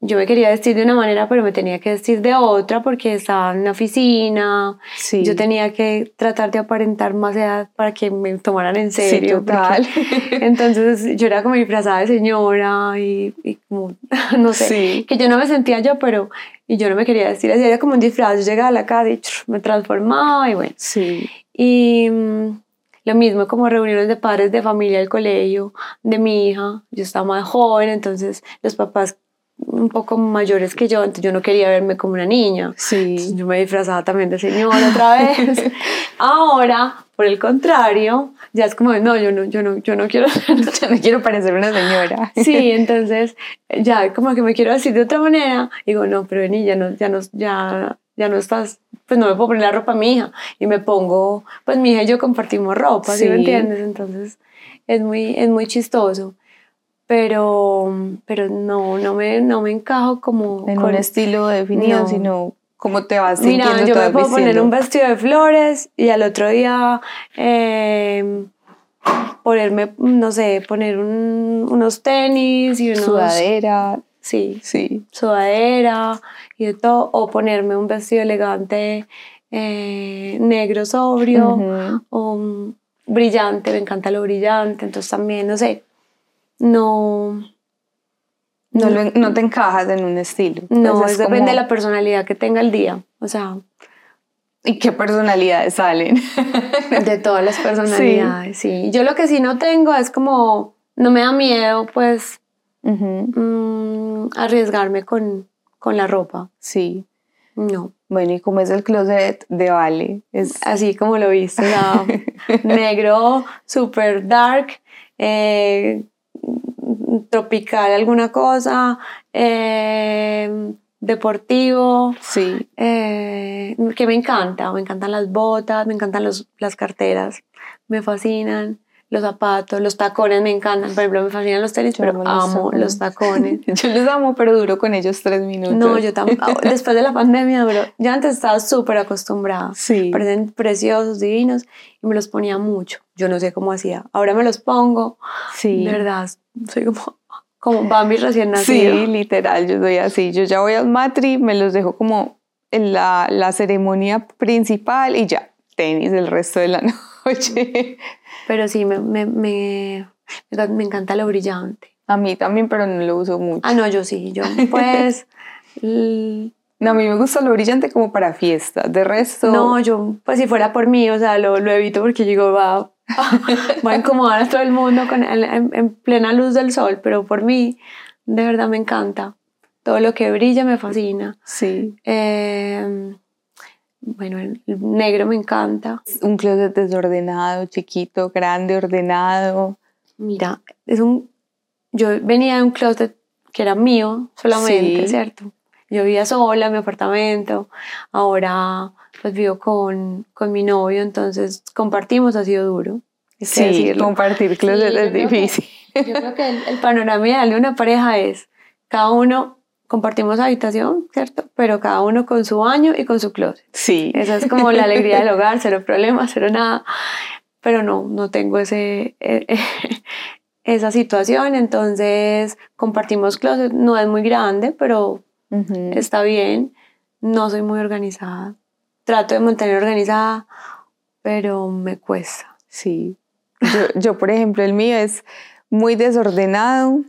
yo me quería vestir de una manera, pero me tenía que vestir de otra porque estaba en una oficina. Sí. Yo tenía que tratar de aparentar más edad para que me tomaran en serio. Sí, total. entonces yo era como disfrazada de señora y, como, no sé, que yo no me sentía yo, pero y yo no me quería vestir así. Era como un disfraz. Yo llegaba a la casa y me transformaba y bueno. Sí. Y mm, lo mismo como reuniones de padres de familia del colegio, de mi hija. Yo estaba más joven, entonces los papás un poco mayores que yo, entonces yo no quería verme como una niña. Sí. yo me disfrazaba también de señora otra vez. Ahora, por el contrario, ya es como, no, yo no, yo no, yo no quiero, ya no quiero parecer una señora. Sí, entonces ya como que me quiero decir de otra manera. Digo, no, pero vení, ya no, ya no, ya, ya no estás, pues no me puedo poner la ropa a mi hija. Y me pongo, pues mi hija y yo compartimos ropa, ¿sí, me entiendes? Entonces es muy, es muy chistoso pero, pero no, no me, no me encajo como... En un estilo definido, sino cómo te vas sintiendo Mira, yo me puedo poner un vestido de flores y al otro día eh, ponerme, no sé, poner unos tenis y unos... Sudadera. Sí, sí. Sudadera y de todo, o ponerme un vestido elegante eh, negro sobrio o brillante, me encanta lo brillante, entonces también, no sé, no... No, no te encajas en un estilo. No, depende de la personalidad que tenga el día. O sea... ¿Y qué personalidades salen? de todas las personalidades, sí. Yo lo que sí no tengo es como... No me da miedo, pues... Mm, arriesgarme con, con la ropa. Sí. No. Bueno, ¿y cómo es el closet de Vale? Es así como lo viste, negro, super dark, eh, tropical alguna cosa, eh, deportivo. Sí. Eh, que me encanta, me encantan las botas, me encantan los, las carteras, me fascinan los zapatos, los tacones me encantan. Por ejemplo, me fascinan los tenis, pero amo los, tacones. yo los amo, pero duro con ellos tres minutos. No, yo también. Después de la pandemia, pero yo antes estaba súper acostumbrada. Sí. Parecen preciosos, divinos, y me los ponía mucho. Yo no sé cómo hacía. Ahora me los pongo. Sí. De verdad, soy como, como Bambi recién nacido. Sí, literal, yo soy así. Yo ya voy al matri, me los dejo como en la, la ceremonia principal y ya, tenis el resto de la noche. Pero sí, me, me, me, me encanta lo brillante. A mí también, pero no lo uso mucho. Ah, no, yo sí. Yo, pues, No, a mí me gusta lo brillante como para fiesta. De resto. No, yo, pues si fuera por mí, o sea, lo, lo evito porque digo, va, va a incomodar a todo el mundo con, en, en, plena luz del sol, pero por mí, de verdad me encanta. Todo lo que brilla me fascina. Sí. Eh, bueno, el negro me encanta. Un closet desordenado, chiquito, grande, ordenado. Mira, es un. Yo venía de un closet que era mío solamente, ¿cierto? Yo vivía sola en mi apartamento, ahora pues vivo con, con mi novio, entonces compartimos, ha sido duro. Sí, compartir closet es difícil. yo creo que el, el panorama ideal de una pareja es cada uno compartimos habitación, ¿cierto? Pero cada uno con su baño y con su closet. Sí. Esa es como la alegría del hogar, cero problemas, cero nada. Pero no, no tengo ese, e, e, esa situación, entonces compartimos closet. No es muy grande, pero está bien. No soy muy organizada. Trato de mantener organizada, pero me cuesta. Sí. Yo, yo, por ejemplo, el mío es muy desordenado.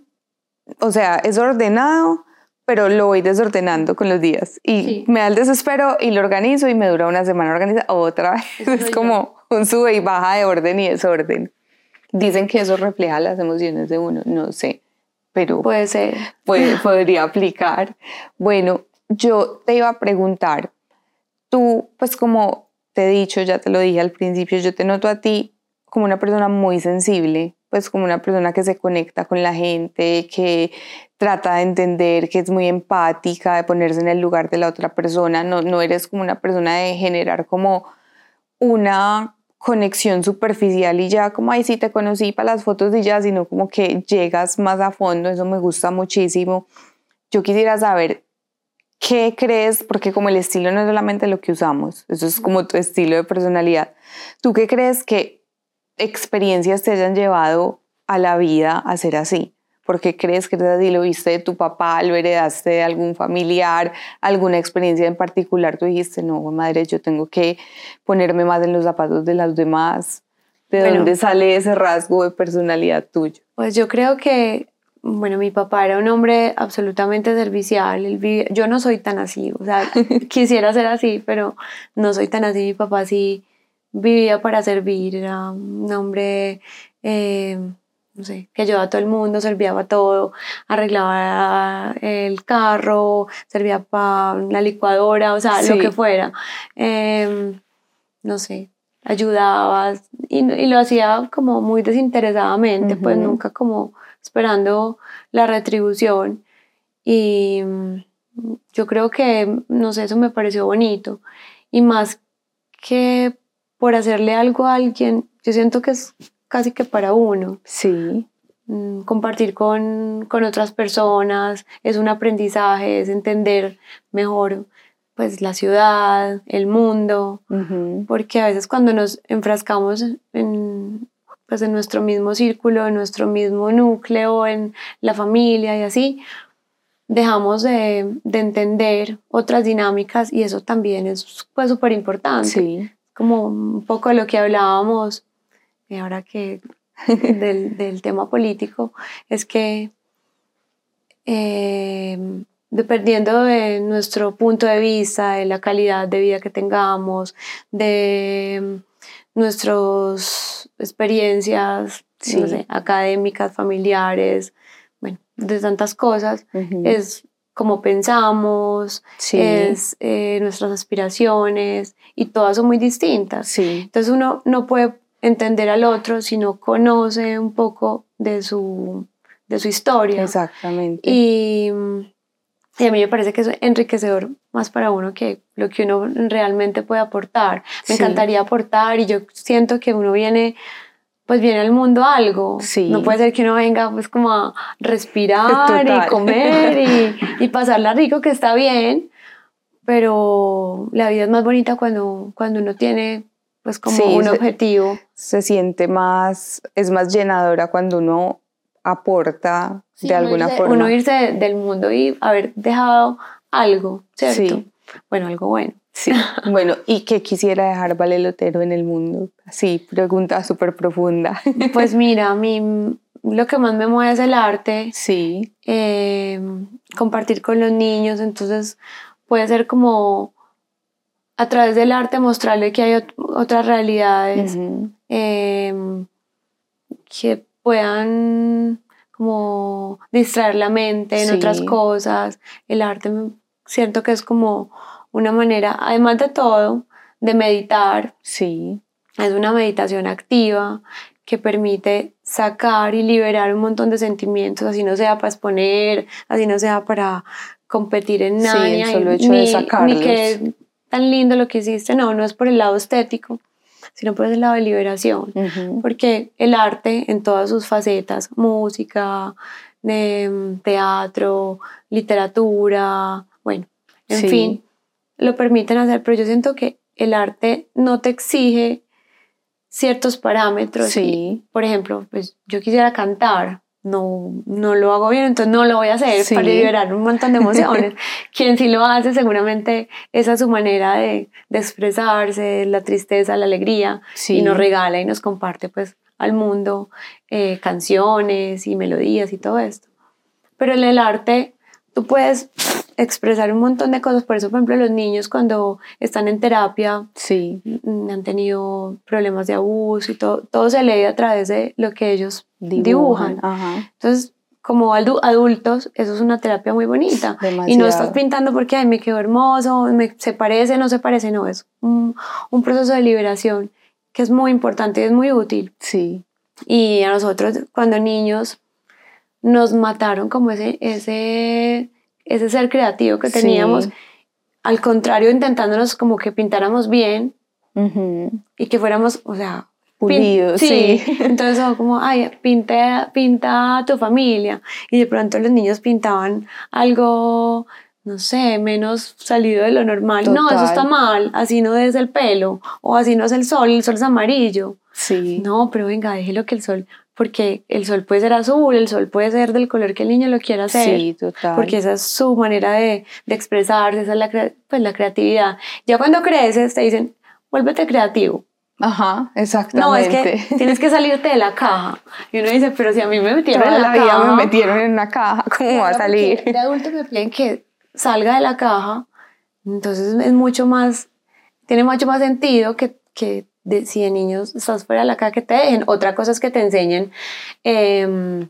O sea, es ordenado, pero lo voy desordenando con los días y me da el desespero y lo organizo y me dura una semana organizar otra vez. es como un sube y baja de orden y desorden. Dicen que eso refleja las emociones de uno, no sé, pero puede ser. Puede, podría aplicar. Bueno, yo te iba a preguntar, tú, pues como te he dicho, ya te lo dije al principio, yo te noto a ti como una persona muy sensible, pues como una persona que se conecta con la gente, que trata de entender, que es muy empática, de ponerse en el lugar de la otra persona, no, no eres como una persona de generar como una conexión superficial y ya como ahí sí te conocí para las fotos y ya, sino como que llegas más a fondo, eso me gusta muchísimo. Yo quisiera saber qué crees, porque como el estilo no es solamente lo que usamos, eso es como tu estilo de personalidad. ¿Tú qué crees que experiencias te hayan llevado a la vida a ser así? ¿Por qué crees que así? ¿Lo viste de tu papá? ¿Lo heredaste de algún familiar? ¿Alguna experiencia en particular? Tú dijiste, no, madre, yo tengo que ponerme más en los zapatos de las demás. ¿De dónde sale ese rasgo de personalidad tuyo? Pues yo creo que, bueno, mi papá era un hombre absolutamente servicial. yo no soy tan así, o sea, quisiera ser así, pero no soy tan así. Mi papá sí vivía para servir, era un hombre, eh, no sé, que ayudaba a todo el mundo, servía para todo, arreglaba el carro, servía para la licuadora, o sea, lo que fuera. Em, no sé, ayudaba y, lo hacía como muy desinteresadamente, pues nunca como esperando la retribución. Y mm, yo creo que, no sé, eso me pareció bonito. Y más que por hacerle algo a alguien, yo siento que es casi que para uno. Sí. Mm, compartir con, con otras personas es un aprendizaje, es entender mejor pues la ciudad, el mundo, porque a veces cuando nos enfrascamos en, pues, en nuestro mismo círculo, en nuestro mismo núcleo, en la familia y así, dejamos de, de entender otras dinámicas y eso también es pues súper importante. Sí como un poco lo que hablábamos eh, ahora que del, del, tema político, es que eh, dependiendo de nuestro punto de vista, de la calidad de vida que tengamos, de nuestras experiencias académicas, familiares, bueno, de tantas cosas, es cómo pensamos, es eh, nuestras aspiraciones y todas son muy distintas. Entonces uno no puede entender al otro si no conoce un poco de su, de su historia. Exactamente. Y, y, a mí me parece que es enriquecedor más para uno que lo que uno realmente puede aportar. Me encantaría aportar y yo siento que uno viene pues viene al mundo algo. Sí. No puede ser que uno venga pues como a respirar y comer y, y, pasarla rico, que está bien, pero la vida es más bonita cuando, cuando uno tiene pues como un objetivo. Se siente más, es más llenadora cuando uno aporta de alguna forma. Uno irse del mundo y haber dejado algo, ¿cierto? Bueno, algo bueno. Sí, bueno, ¿y qué quisiera dejar Valelotero en el mundo? Sí, pregunta súper profunda. Pues mira, a mí lo que más me mueve es el arte. Sí. Em, compartir con los niños, entonces, puede ser como a través del arte mostrarle que hay otras realidades em, que puedan como distraer la mente en otras cosas. El arte siento que es como una manera, además de todo, de meditar. Sí. Es una meditación activa que permite sacar y liberar un montón de sentimientos, así no sea para exponer, así no sea para competir en nada, sí, el solo hecho de sacarlos. ni que tan lindo lo que hiciste, no, no es por el lado estético, sino por el lado de liberación, porque el arte en todas sus facetas, música, em, teatro, literatura, bueno, en fin, lo permiten hacer, pero yo siento que el arte no te exige ciertos parámetros. Sí. por ejemplo, pues yo quisiera cantar, no, no lo hago bien, entonces no lo voy a hacer para liberar un montón de emociones. Quien sí lo hace, seguramente esa es su manera de, de expresarse, la tristeza, la alegría, y nos regala y nos comparte pues al mundo eh, canciones y melodías y todo esto. Pero en el arte tú puedes expresar un montón de cosas. Por eso, por ejemplo, los niños cuando están en terapia sí. Mm, han tenido problemas de abuso y todo, todo se lee a través de lo que ellos dibujan. Entonces, como adultos, eso es una terapia muy bonita. Y no estás pintando porque, ay, me quedó hermoso, me, se parece, no se parece, no, es un, un proceso de liberación que es muy importante y es muy útil. Sí. Y a nosotros, cuando niños, nos mataron como ese, ese ese ser creativo que teníamos, al contrario, intentándonos como que pintáramos bien y que fuéramos, o sea, pulidos, sí. Entonces, como, ay, pinta, pinta tu familia. Y de pronto los niños pintaban algo, no sé, menos salido de lo normal. No, eso está mal, así no es el pelo, o así no es el sol, el sol es amarillo. Sí. No, pero venga, déjelo que el sol porque el sol puede ser azul, el sol puede ser del color que el niño lo quiera hacer. Sí, total. Porque esa es su manera de, de expresarse, esa es la, pues, la creatividad. Ya cuando creces te dicen, vuélvete creativo. Ajá, exactamente. No, es que tienes que salirte de la caja. Y uno dice, pero si a mí me metieron en la, vida me metieron en una caja, ¿cómo va a salir? De adulto me piden que salga de la caja, entonces es mucho más, tiene mucho más sentido que, que de, si de niños estás fuera de la caja que te dejen. Otra cosa es que te enseñen eh,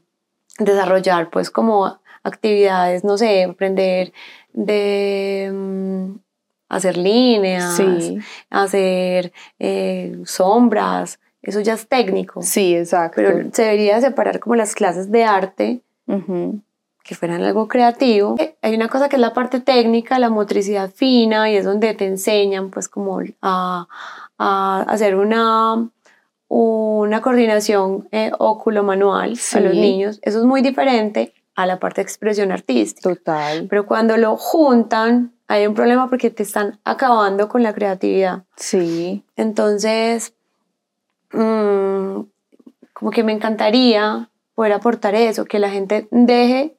desarrollar pues como actividades, no sé, aprender de mm, hacer líneas, hacer eh, sombras, eso ya es técnico. Sí, exacto. Pero se debería separar como las clases de arte, que fueran algo creativo. Hay una cosa que es la parte técnica, la motricidad fina, y es donde te enseñan pues como a, a hacer una, una coordinación eh, óculo-manual a los niños. Eso es muy diferente a la parte de expresión artística. Total. Pero cuando lo juntan, hay un problema porque te están acabando con la creatividad. Sí. Entonces, mm, como que me encantaría poder aportar eso, que la gente deje,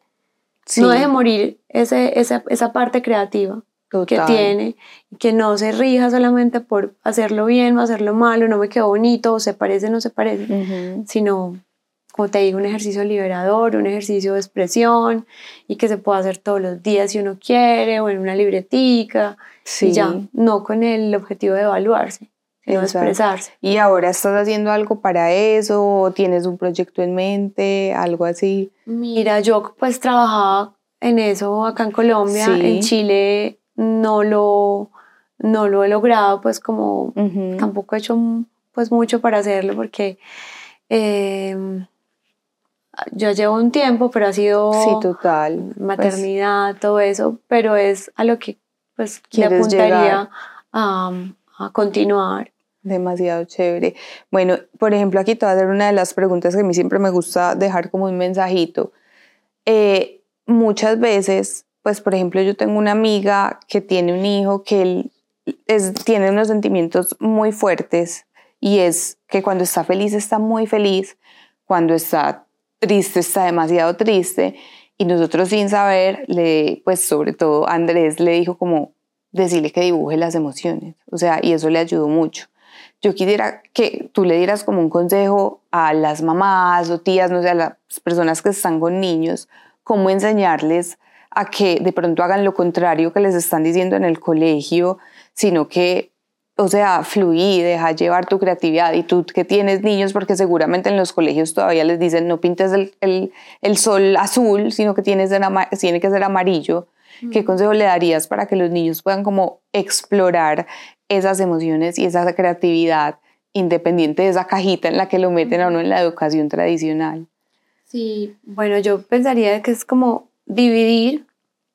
no deje morir ese, esa, esa parte creativa que tiene, que no se rija solamente por hacerlo bien o hacerlo malo, no me quedó bonito, o se parece o no se parece, sino, como te digo, un ejercicio liberador, un ejercicio de expresión y que se pueda hacer todos los días si uno quiere o en una libretica, y ya, no con el objetivo de evaluarse. Sino expresarse. ¿Y ahora estás haciendo algo para eso? ¿Tienes un proyecto en mente? ¿Algo así? Mira, yo pues trabajaba en eso acá en Colombia, en Chile no lo, no lo he logrado, pues como tampoco he hecho pues mucho para hacerlo porque eh, yo llevo un tiempo, pero ha sido sí, total. Pues maternidad, todo eso, pero es a lo que pues le apuntaría a, a, continuar. Demasiado chévere. Bueno, por ejemplo, aquí te voy a hacer una de las preguntas que a mí siempre me gusta dejar como un mensajito. Eh, muchas veces pues por ejemplo yo tengo una amiga que tiene un hijo que él tiene unos sentimientos muy fuertes y es que cuando está feliz está muy feliz, cuando está triste está demasiado triste. Y nosotros sin saber, le, pues sobre todo Andrés le dijo como decirle que dibuje las emociones, o sea, y eso le ayudó mucho. Yo quisiera que tú le dieras como un consejo a las mamás o tías, no sé, a las personas que están con niños, cómo enseñarles a que de pronto hagan lo contrario que les están diciendo en el colegio, sino que, o sea, fluí, deja llevar tu creatividad y tú que tienes niños, porque seguramente en los colegios todavía les dicen no pintes el, el, sol azul, sino que tienes tiene que ser amarillo. ¿Qué consejo le darías para que los niños puedan como explorar esas emociones y esa creatividad independiente de esa cajita en la que lo meten a uno en la educación tradicional? Sí, bueno, yo pensaría que es como dividir,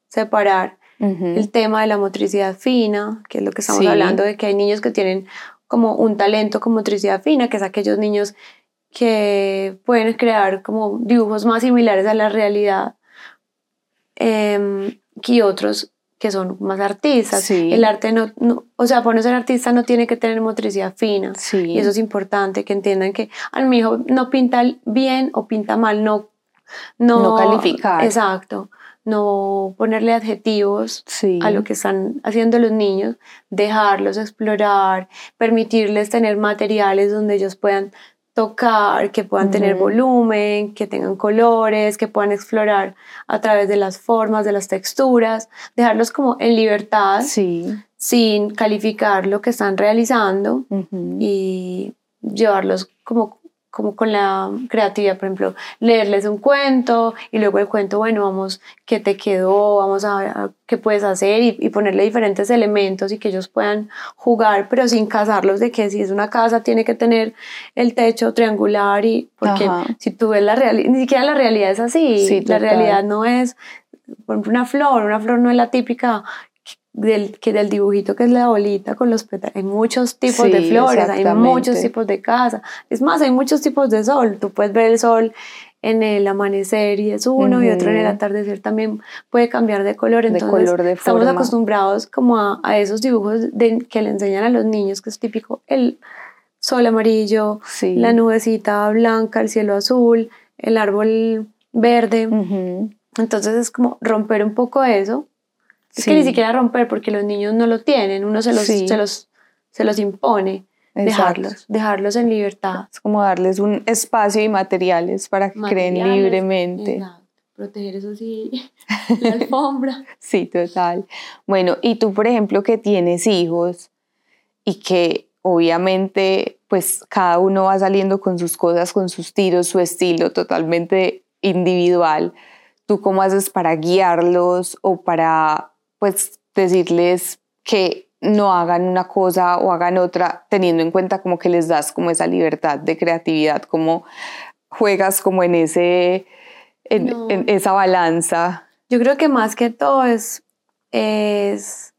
separar el tema de la motricidad fina, que es lo que estamos hablando, de que hay niños que tienen como un talento con motricidad fina, que es aquellos niños que pueden crear como dibujos más similares a la realidad eh, que otros que son más artistas. El arte no, o sea, por no ser artista no tiene que tener motricidad fina. Y eso es importante, que entiendan que al mi hijo no pinta bien o pinta mal, no, no, no calificar. Exacto. No ponerle adjetivos a lo que están haciendo los niños, dejarlos explorar, permitirles tener materiales donde ellos puedan tocar, que puedan tener volumen, que tengan colores, que puedan explorar a través de las formas, de las texturas, dejarlos como en libertad, sin calificar lo que están realizando y llevarlos como como con la creatividad, por ejemplo, leerles un cuento y luego el cuento, bueno, vamos, ¿qué te quedó? Vamos a ver qué puedes hacer y, ponerle diferentes elementos y que ellos puedan jugar, pero sin casarlos de que si es una casa tiene que tener el techo triangular y porque si tú ves la realidad, ni siquiera la realidad es así, la realidad no es, por ejemplo, una flor, una flor no es la típica del, que del dibujito que es la bolita con los pétalos. Hay muchos tipos de flores, hay muchos tipos de casa. Es más, hay muchos tipos de sol. Tú puedes ver el sol en el amanecer y es uno y otro en el atardecer también puede cambiar de color. Entonces, de color, de estamos acostumbrados como a, a esos dibujos de, que le enseñan a los niños, que es típico el sol amarillo, la nubecita blanca, el cielo azul, el árbol verde. Entonces es como romper un poco eso es que ni siquiera romper porque los niños no lo tienen, uno se los, se los, se los impone. Dejarlos, dejarlos en libertad. Es como darles un espacio y materiales para que creen libremente. Exacto. Proteger eso sí, la alfombra. sí, total. Bueno, y tú, por ejemplo, que tienes hijos y que obviamente pues cada uno va saliendo con sus cosas, con sus tiros, su estilo totalmente individual. ¿Tú cómo haces para guiarlos o para pues decirles que no hagan una cosa o hagan otra, teniendo en cuenta como que les das como esa libertad de creatividad, como juegas como en, ese, en, esa balanza. Yo creo que más que todo es, es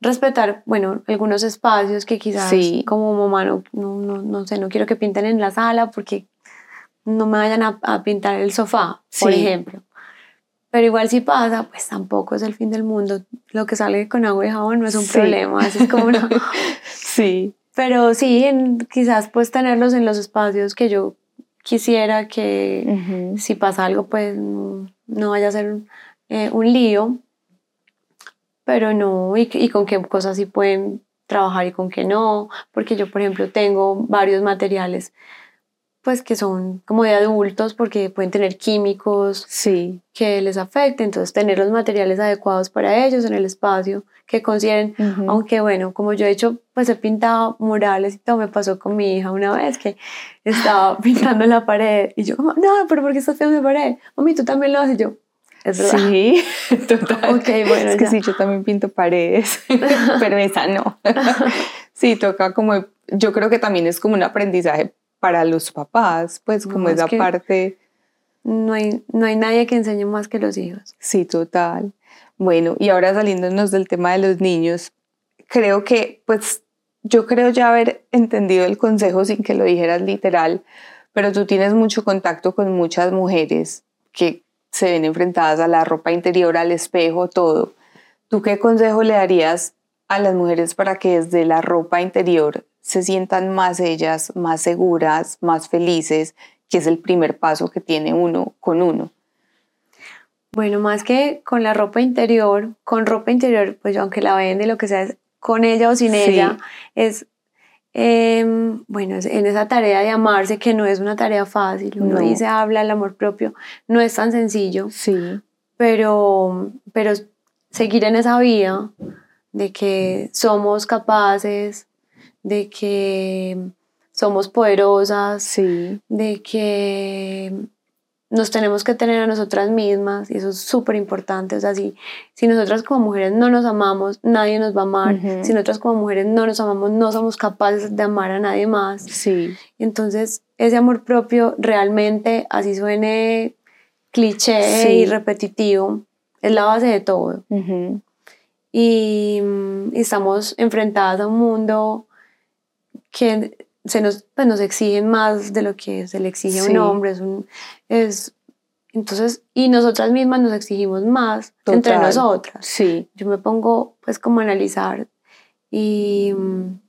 respetar, bueno, algunos espacios que quizás como mamá no, no, sé, no quiero que pinten en la sala porque no me vayan a, pintar el sofá, por ejemplo. Pero igual si pasa, pues tampoco es el fin del mundo. Lo que sale con agua y jabón no es un problema, es como una... sí. Pero sí, quizás pues tenerlos en los espacios que yo quisiera que si pasa algo pues no, vaya a ser eh, un lío. Pero no, y, y con qué cosas sí pueden trabajar y con qué no. Porque yo, por ejemplo, tengo varios materiales pues que son como de adultos porque pueden tener químicos sí. que les afecten, entonces tener los materiales adecuados para ellos en el espacio que consideren, aunque bueno, como yo he hecho, pues he pintado murales y todo, me pasó con mi hija una vez que estaba pintando la pared y yo como, no, pero ¿por qué estás pintando la pared? Mami, tú también lo haces y yo. Es verdad. Sí, total. Ok, bueno. Es que sí, yo también pinto paredes, pero esa no. sí, toca como, yo creo que también es como un aprendizaje para los papás, pues como esa parte... No hay, no hay nadie que enseñe más que los hijos. Sí, total. Bueno, y ahora saliéndonos del tema de los niños, creo que, pues, yo creo ya haber entendido el consejo sin que lo dijeras literal, pero tú tienes mucho contacto con muchas mujeres que se ven enfrentadas a la ropa interior, al espejo, todo. ¿Tú qué consejo le darías a las mujeres para que desde la ropa interior se sientan más ellas, más seguras, más felices, que es el primer paso que tiene uno con uno. Bueno, más que con la ropa interior, con ropa interior, pues aunque la vende, lo que sea, es con ella o sin ella, es, em, bueno, en esa tarea de amarse, que no es una tarea fácil, uno dice, habla el amor propio, no es tan sencillo. Sí. pero, pero seguir en esa vía de que somos capaces, de que somos poderosas, Sí. de que nos tenemos que tener a nosotras mismas y eso es súper importante. O sea, si, si nosotras como mujeres no nos amamos, nadie nos va a amar. Si nosotras como mujeres no nos amamos, no somos capaces de amar a nadie más. Sí. Entonces, ese amor propio realmente, así suene cliché Sí. y repetitivo, es la base de todo. Ujú. Y, mm, y estamos enfrentadas a un mundo que se nos, pues, nos exige más de lo que se le exige a un hombre. Es un, es, entonces, y nosotras mismas nos exigimos más entre nosotras. Sí. Yo me pongo pues como a analizar y mm,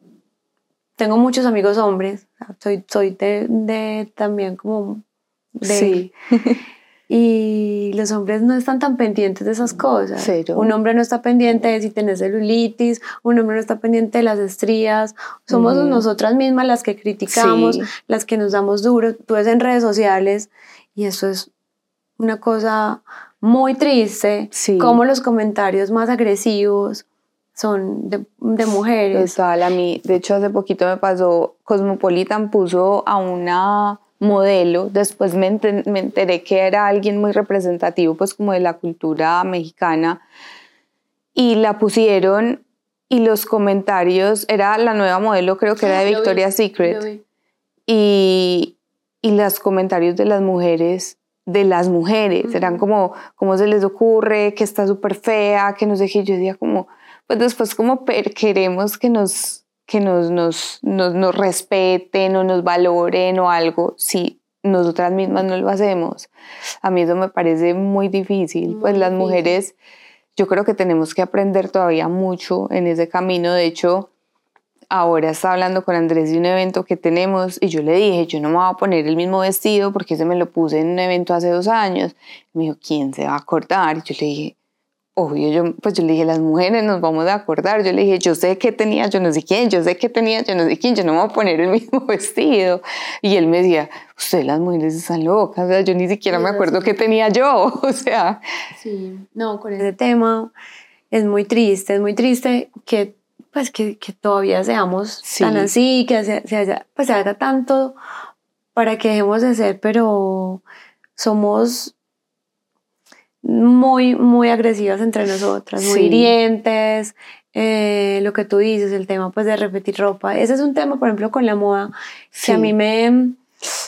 tengo muchos amigos hombres, soy, soy de, de también como de, Sí. y los hombres no están tan pendientes de esas cosas. Cero. Un hombre no está pendiente de si tienes celulitis, un hombre no está pendiente de las estrías. Somos Ujú. nosotras mismas las que criticamos, Sí. las que nos damos duro. Tú ves en redes sociales y eso es una cosa muy triste. Sí. Como los comentarios más agresivos son de, de mujeres. Total, a mí, de hecho hace poquito me pasó, Cosmopolitan puso a una modelo, después me, me enteré que era alguien muy representativo pues como de la cultura mexicana y la pusieron y los comentarios, era la nueva modelo creo que era de vi, Victoria's Secret y, y los comentarios de las mujeres, de las mujeres, eran Ujú. como, ¿cómo se les ocurre? Que está súper fea, que no sé qué. Yo decía como, pues después como per- queremos que nos, que nos, nos, nos, nos respeten o nos valoren o algo, si nosotras mismas no lo hacemos. A mí eso me parece muy difícil. pues Muy las difícil. mujeres, yo creo que tenemos que aprender todavía mucho en ese camino. De hecho, ahora estaba hablando con Andrés de un evento que tenemos y yo le dije, yo no me voy a poner el mismo vestido porque ese me lo puse en un evento hace dos años. Me dijo, ¿quién se va a acordar? Y yo le dije, obvio, yo, pues yo le dije, las mujeres nos vamos a acordar. Yo le dije, yo sé que tenía, yo no sé quién, yo sé que tenía, yo no sé quién, yo no me voy a poner el mismo vestido. Y él me decía, ustedes las mujeres están locas, o sea, yo ni siquiera Sí, me acuerdo así. qué tenía yo, o sea, Sí, no, con ese tema es muy triste, es muy triste que pues que, que todavía seamos Sí. tan así, que se, se haya, pues se haga tanto para que dejemos de ser, pero somos muy, muy agresivas entre nosotras, muy Sí. hirientes, eh, lo que tú dices, el tema pues de repetir ropa. Ese es un tema, por ejemplo, con la moda, que a Sí. mí me,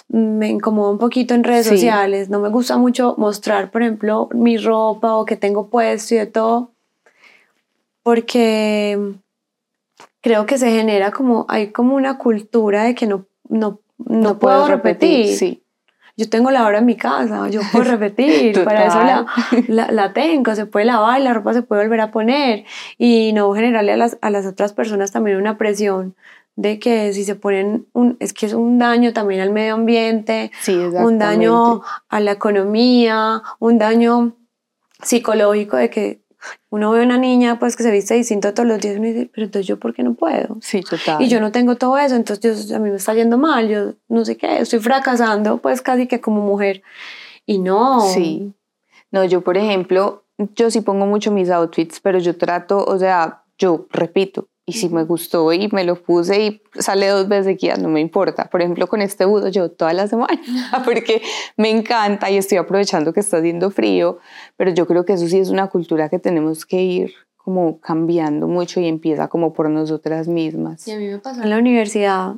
me incomoda un poquito en redes Sí. sociales. No me gusta mucho mostrar, por ejemplo, mi ropa o que tengo puesto y de todo, porque creo que se genera como, hay como una cultura de que no, no, no, puedo puedes repetir. Sí, Yo tengo la hora en mi casa, yo puedo repetir, para eso la, la, la tengo, se puede lavar, la ropa se puede volver a poner. Y no generarle a las, a las otras personas también una presión de que si se ponen, un, es que es un daño también al medio ambiente, sí, un daño a la economía, un daño psicológico de que uno ve a una niña pues que se viste distinto todos los días y uno dice, pero entonces yo ¿por qué no puedo? Sí, total. Y yo no tengo todo eso, entonces yo- a mí me está yendo mal, yo no sé qué, estoy fracasando pues casi que como mujer. Y no. Sí. No, yo por ejemplo, yo sí pongo mucho mis outfits, pero yo trato, o sea, yo repito. Y si me gustó y me lo puse y sale dos veces seguidas, no me importa. Por ejemplo, con este budo yo toda la semana, porque me encanta y estoy aprovechando que está haciendo frío, pero yo creo que eso sí es una cultura que tenemos que ir como cambiando mucho y empieza como por nosotras mismas. Y a mí me pasó en la universidad.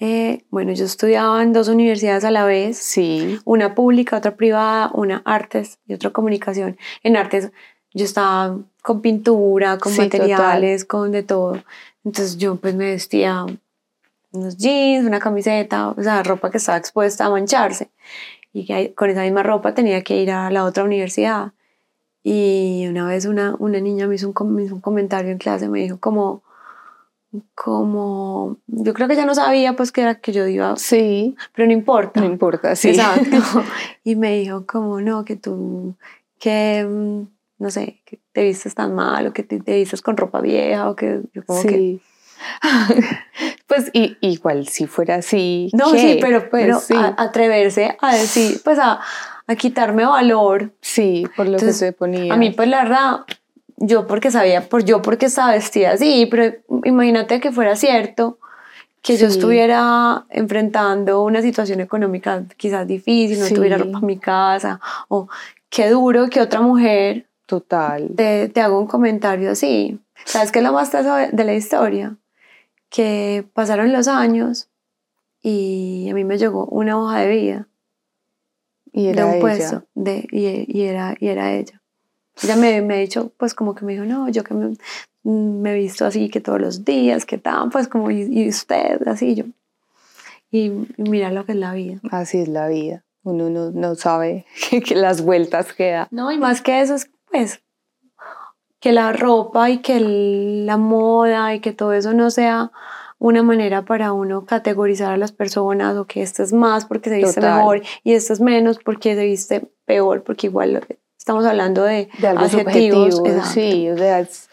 eh, bueno, yo estudiaba en dos universidades a la vez, Sí, una pública, otra privada, una artes y otra comunicación. En artes yo estaba con pintura, con Sí, materiales, con de todo. Entonces yo pues me vestía unos jeans, una camiseta, o sea, ropa que estaba expuesta a mancharse. Y que con esa misma ropa tenía que ir a la otra universidad. Y una vez una, una niña me hizo, un, me hizo un comentario en clase, me dijo como, como, yo creo que ella no sabía pues que era que yo iba, sí, pero no importa. no importa, sí. Exacto. Y me dijo como, no, que tú, que, mm, no sé, que te vistes tan mal o que te, te vistes con ropa vieja o que yo como que... Sí. pues y, igual si fuera así. No, ¿qué? sí, pero, pero Pues sí. a- atreverse a decir, pues a, a quitarme valor. Sí, por lo que se ponía. A mí, pues la verdad, yo porque sabía, por yo porque estaba vestida así, pero imagínate que fuera cierto que yo estuviera enfrentando una situación económica quizás difícil, no tuviera ropa en mi casa, o qué duro que otra mujer Total. Te, te hago un comentario así. ¿Sabes qué es lo más teso de la historia? Que pasaron los años y a mí me llegó una hoja de vida y era de un ella. de, y, era, y era ella. Ella me, me ha dicho, pues como que me dijo, no, yo que me, me he visto así que todos los días, que tan, pues como, y, usted, así yo. Y, mira lo que es la vida. Así es la vida. Uno no, no sabe que las vueltas que da. No, y más que eso es, pues, que la ropa y que la moda y que todo eso no sea una manera para uno categorizar a las personas o que esto es más porque se viste mejor y esto es menos porque se viste peor, porque igual estamos hablando de, de algo adjetivos. Sí, o sea, es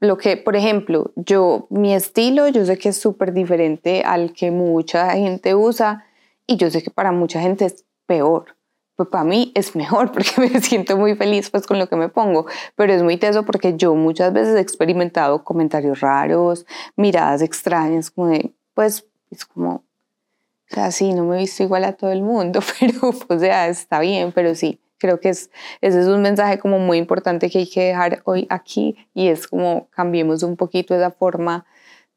lo que, por ejemplo, yo, mi estilo, yo sé que es súper diferente al que mucha gente usa y yo sé que para mucha gente es peor pues para mí es mejor porque me siento muy feliz pues con lo que me pongo, pero es muy teso porque yo muchas veces he experimentado comentarios raros, miradas extrañas, como de, pues es como, o sea, sí, no me he visto igual a todo el mundo, pero o sea, está bien, pero sí, creo que es, ese es un mensaje como muy importante que hay que dejar hoy aquí y es como cambiemos un poquito esa forma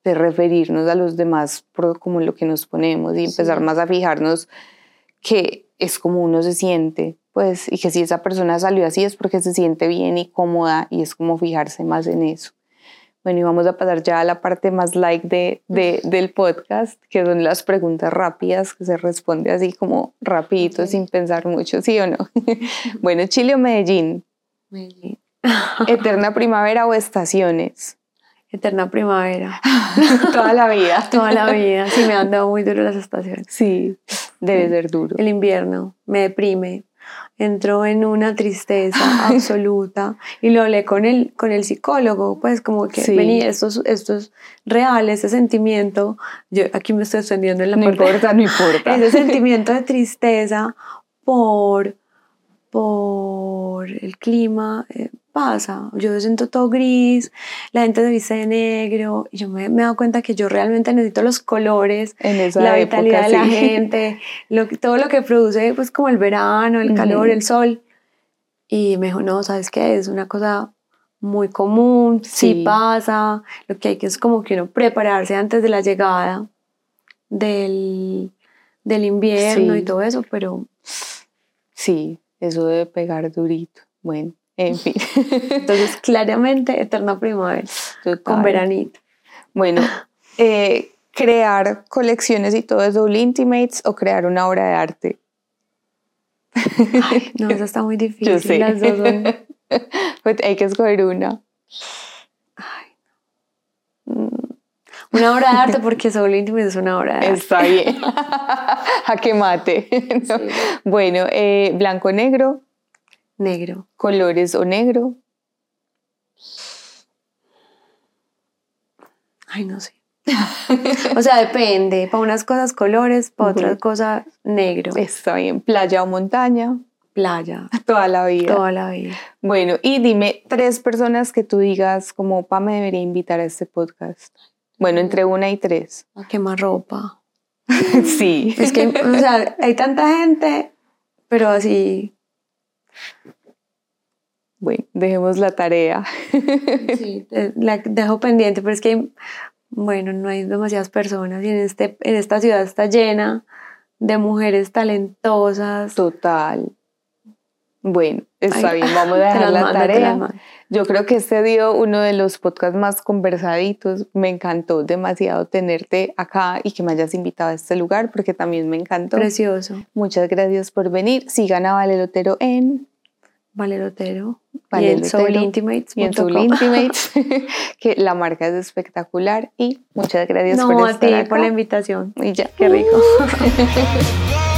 de referirnos a los demás por como lo que nos ponemos y empezar más a fijarnos que es como uno se siente, pues, y que si esa persona salió así es porque se siente bien y cómoda y es como fijarse más en eso. Bueno, y vamos a pasar ya a la parte más like de, de del podcast, que son las preguntas rápidas, que se responde así como rapidito, sin pensar mucho, ¿sí o no? bueno, Chile o Medellín. Medellín. Eterna primavera o estaciones. Eterna primavera. Toda la vida. Toda la vida. Sí, me han dado muy duro las estaciones. Sí, debe ser duro. El invierno me deprime. Entro en una tristeza absoluta y lo hablé con el, con el psicólogo, pues como que sí. vení, esto, esto es real, ese sentimiento, yo aquí me estoy extendiendo en la no parte, importa, no importa. Ese sentimiento de tristeza por, por el clima, eh, pasa. Yo me siento todo gris, la gente se viste de negro, y yo me, he dado cuenta que yo realmente necesito los colores, la vitalidad de la gente, lo, todo lo que produce, pues como el verano, el calor, el sol. Y me dijo, no, ¿sabes qué? Es una cosa muy común, sí. pasa, lo que hay que es como que uno prepararse antes de la llegada del, del invierno y todo eso, pero... Sí, eso debe pegar durito. Bueno, en fin. Entonces, claramente, eterna primavera, con veranito. Bueno, eh, crear colecciones y todo eso, Intimates o crear una obra de arte. Ay, no, eso está muy difícil. Yo sé. Las dos son... pues hay que escoger una. Ay, no. Una obra de arte porque Soul Intimate es una obra de arte. Está bien. A que mate. ¿no? Sí. Bueno, eh, blanco negro, Negro. colores o negro. Ay, no sé. o sea, depende. Para unas cosas colores, para otras cosas negro. Está bien. Playa o montaña. Playa. Toda la vida. Toda la vida. Bueno, y dime tres personas que tú digas como, pa, me debería invitar a este podcast. Bueno, entre una y tres. A quemar ropa. sí. Es que, o sea, hay tanta gente, pero así. Bueno, dejemos la tarea. Sí, la dejo pendiente, pero es que, bueno, no hay demasiadas personas y en, este, en esta ciudad está llena de mujeres talentosas. Total. Bueno, está Ay, bien, vamos a dejar la tarea. Yo creo que este sido uno de los podcasts más conversaditos. Me encantó demasiado tenerte acá y que me hayas invitado a este lugar porque también me encantó. Precioso. Muchas gracias por venir. Sigan a Valerotero en Valerotero. Vale y en Lotero soulintimates.com. y en Soul Intimates, que la marca es espectacular y muchas gracias No, por a estar ti acá. por la invitación. Y ya. Qué rico.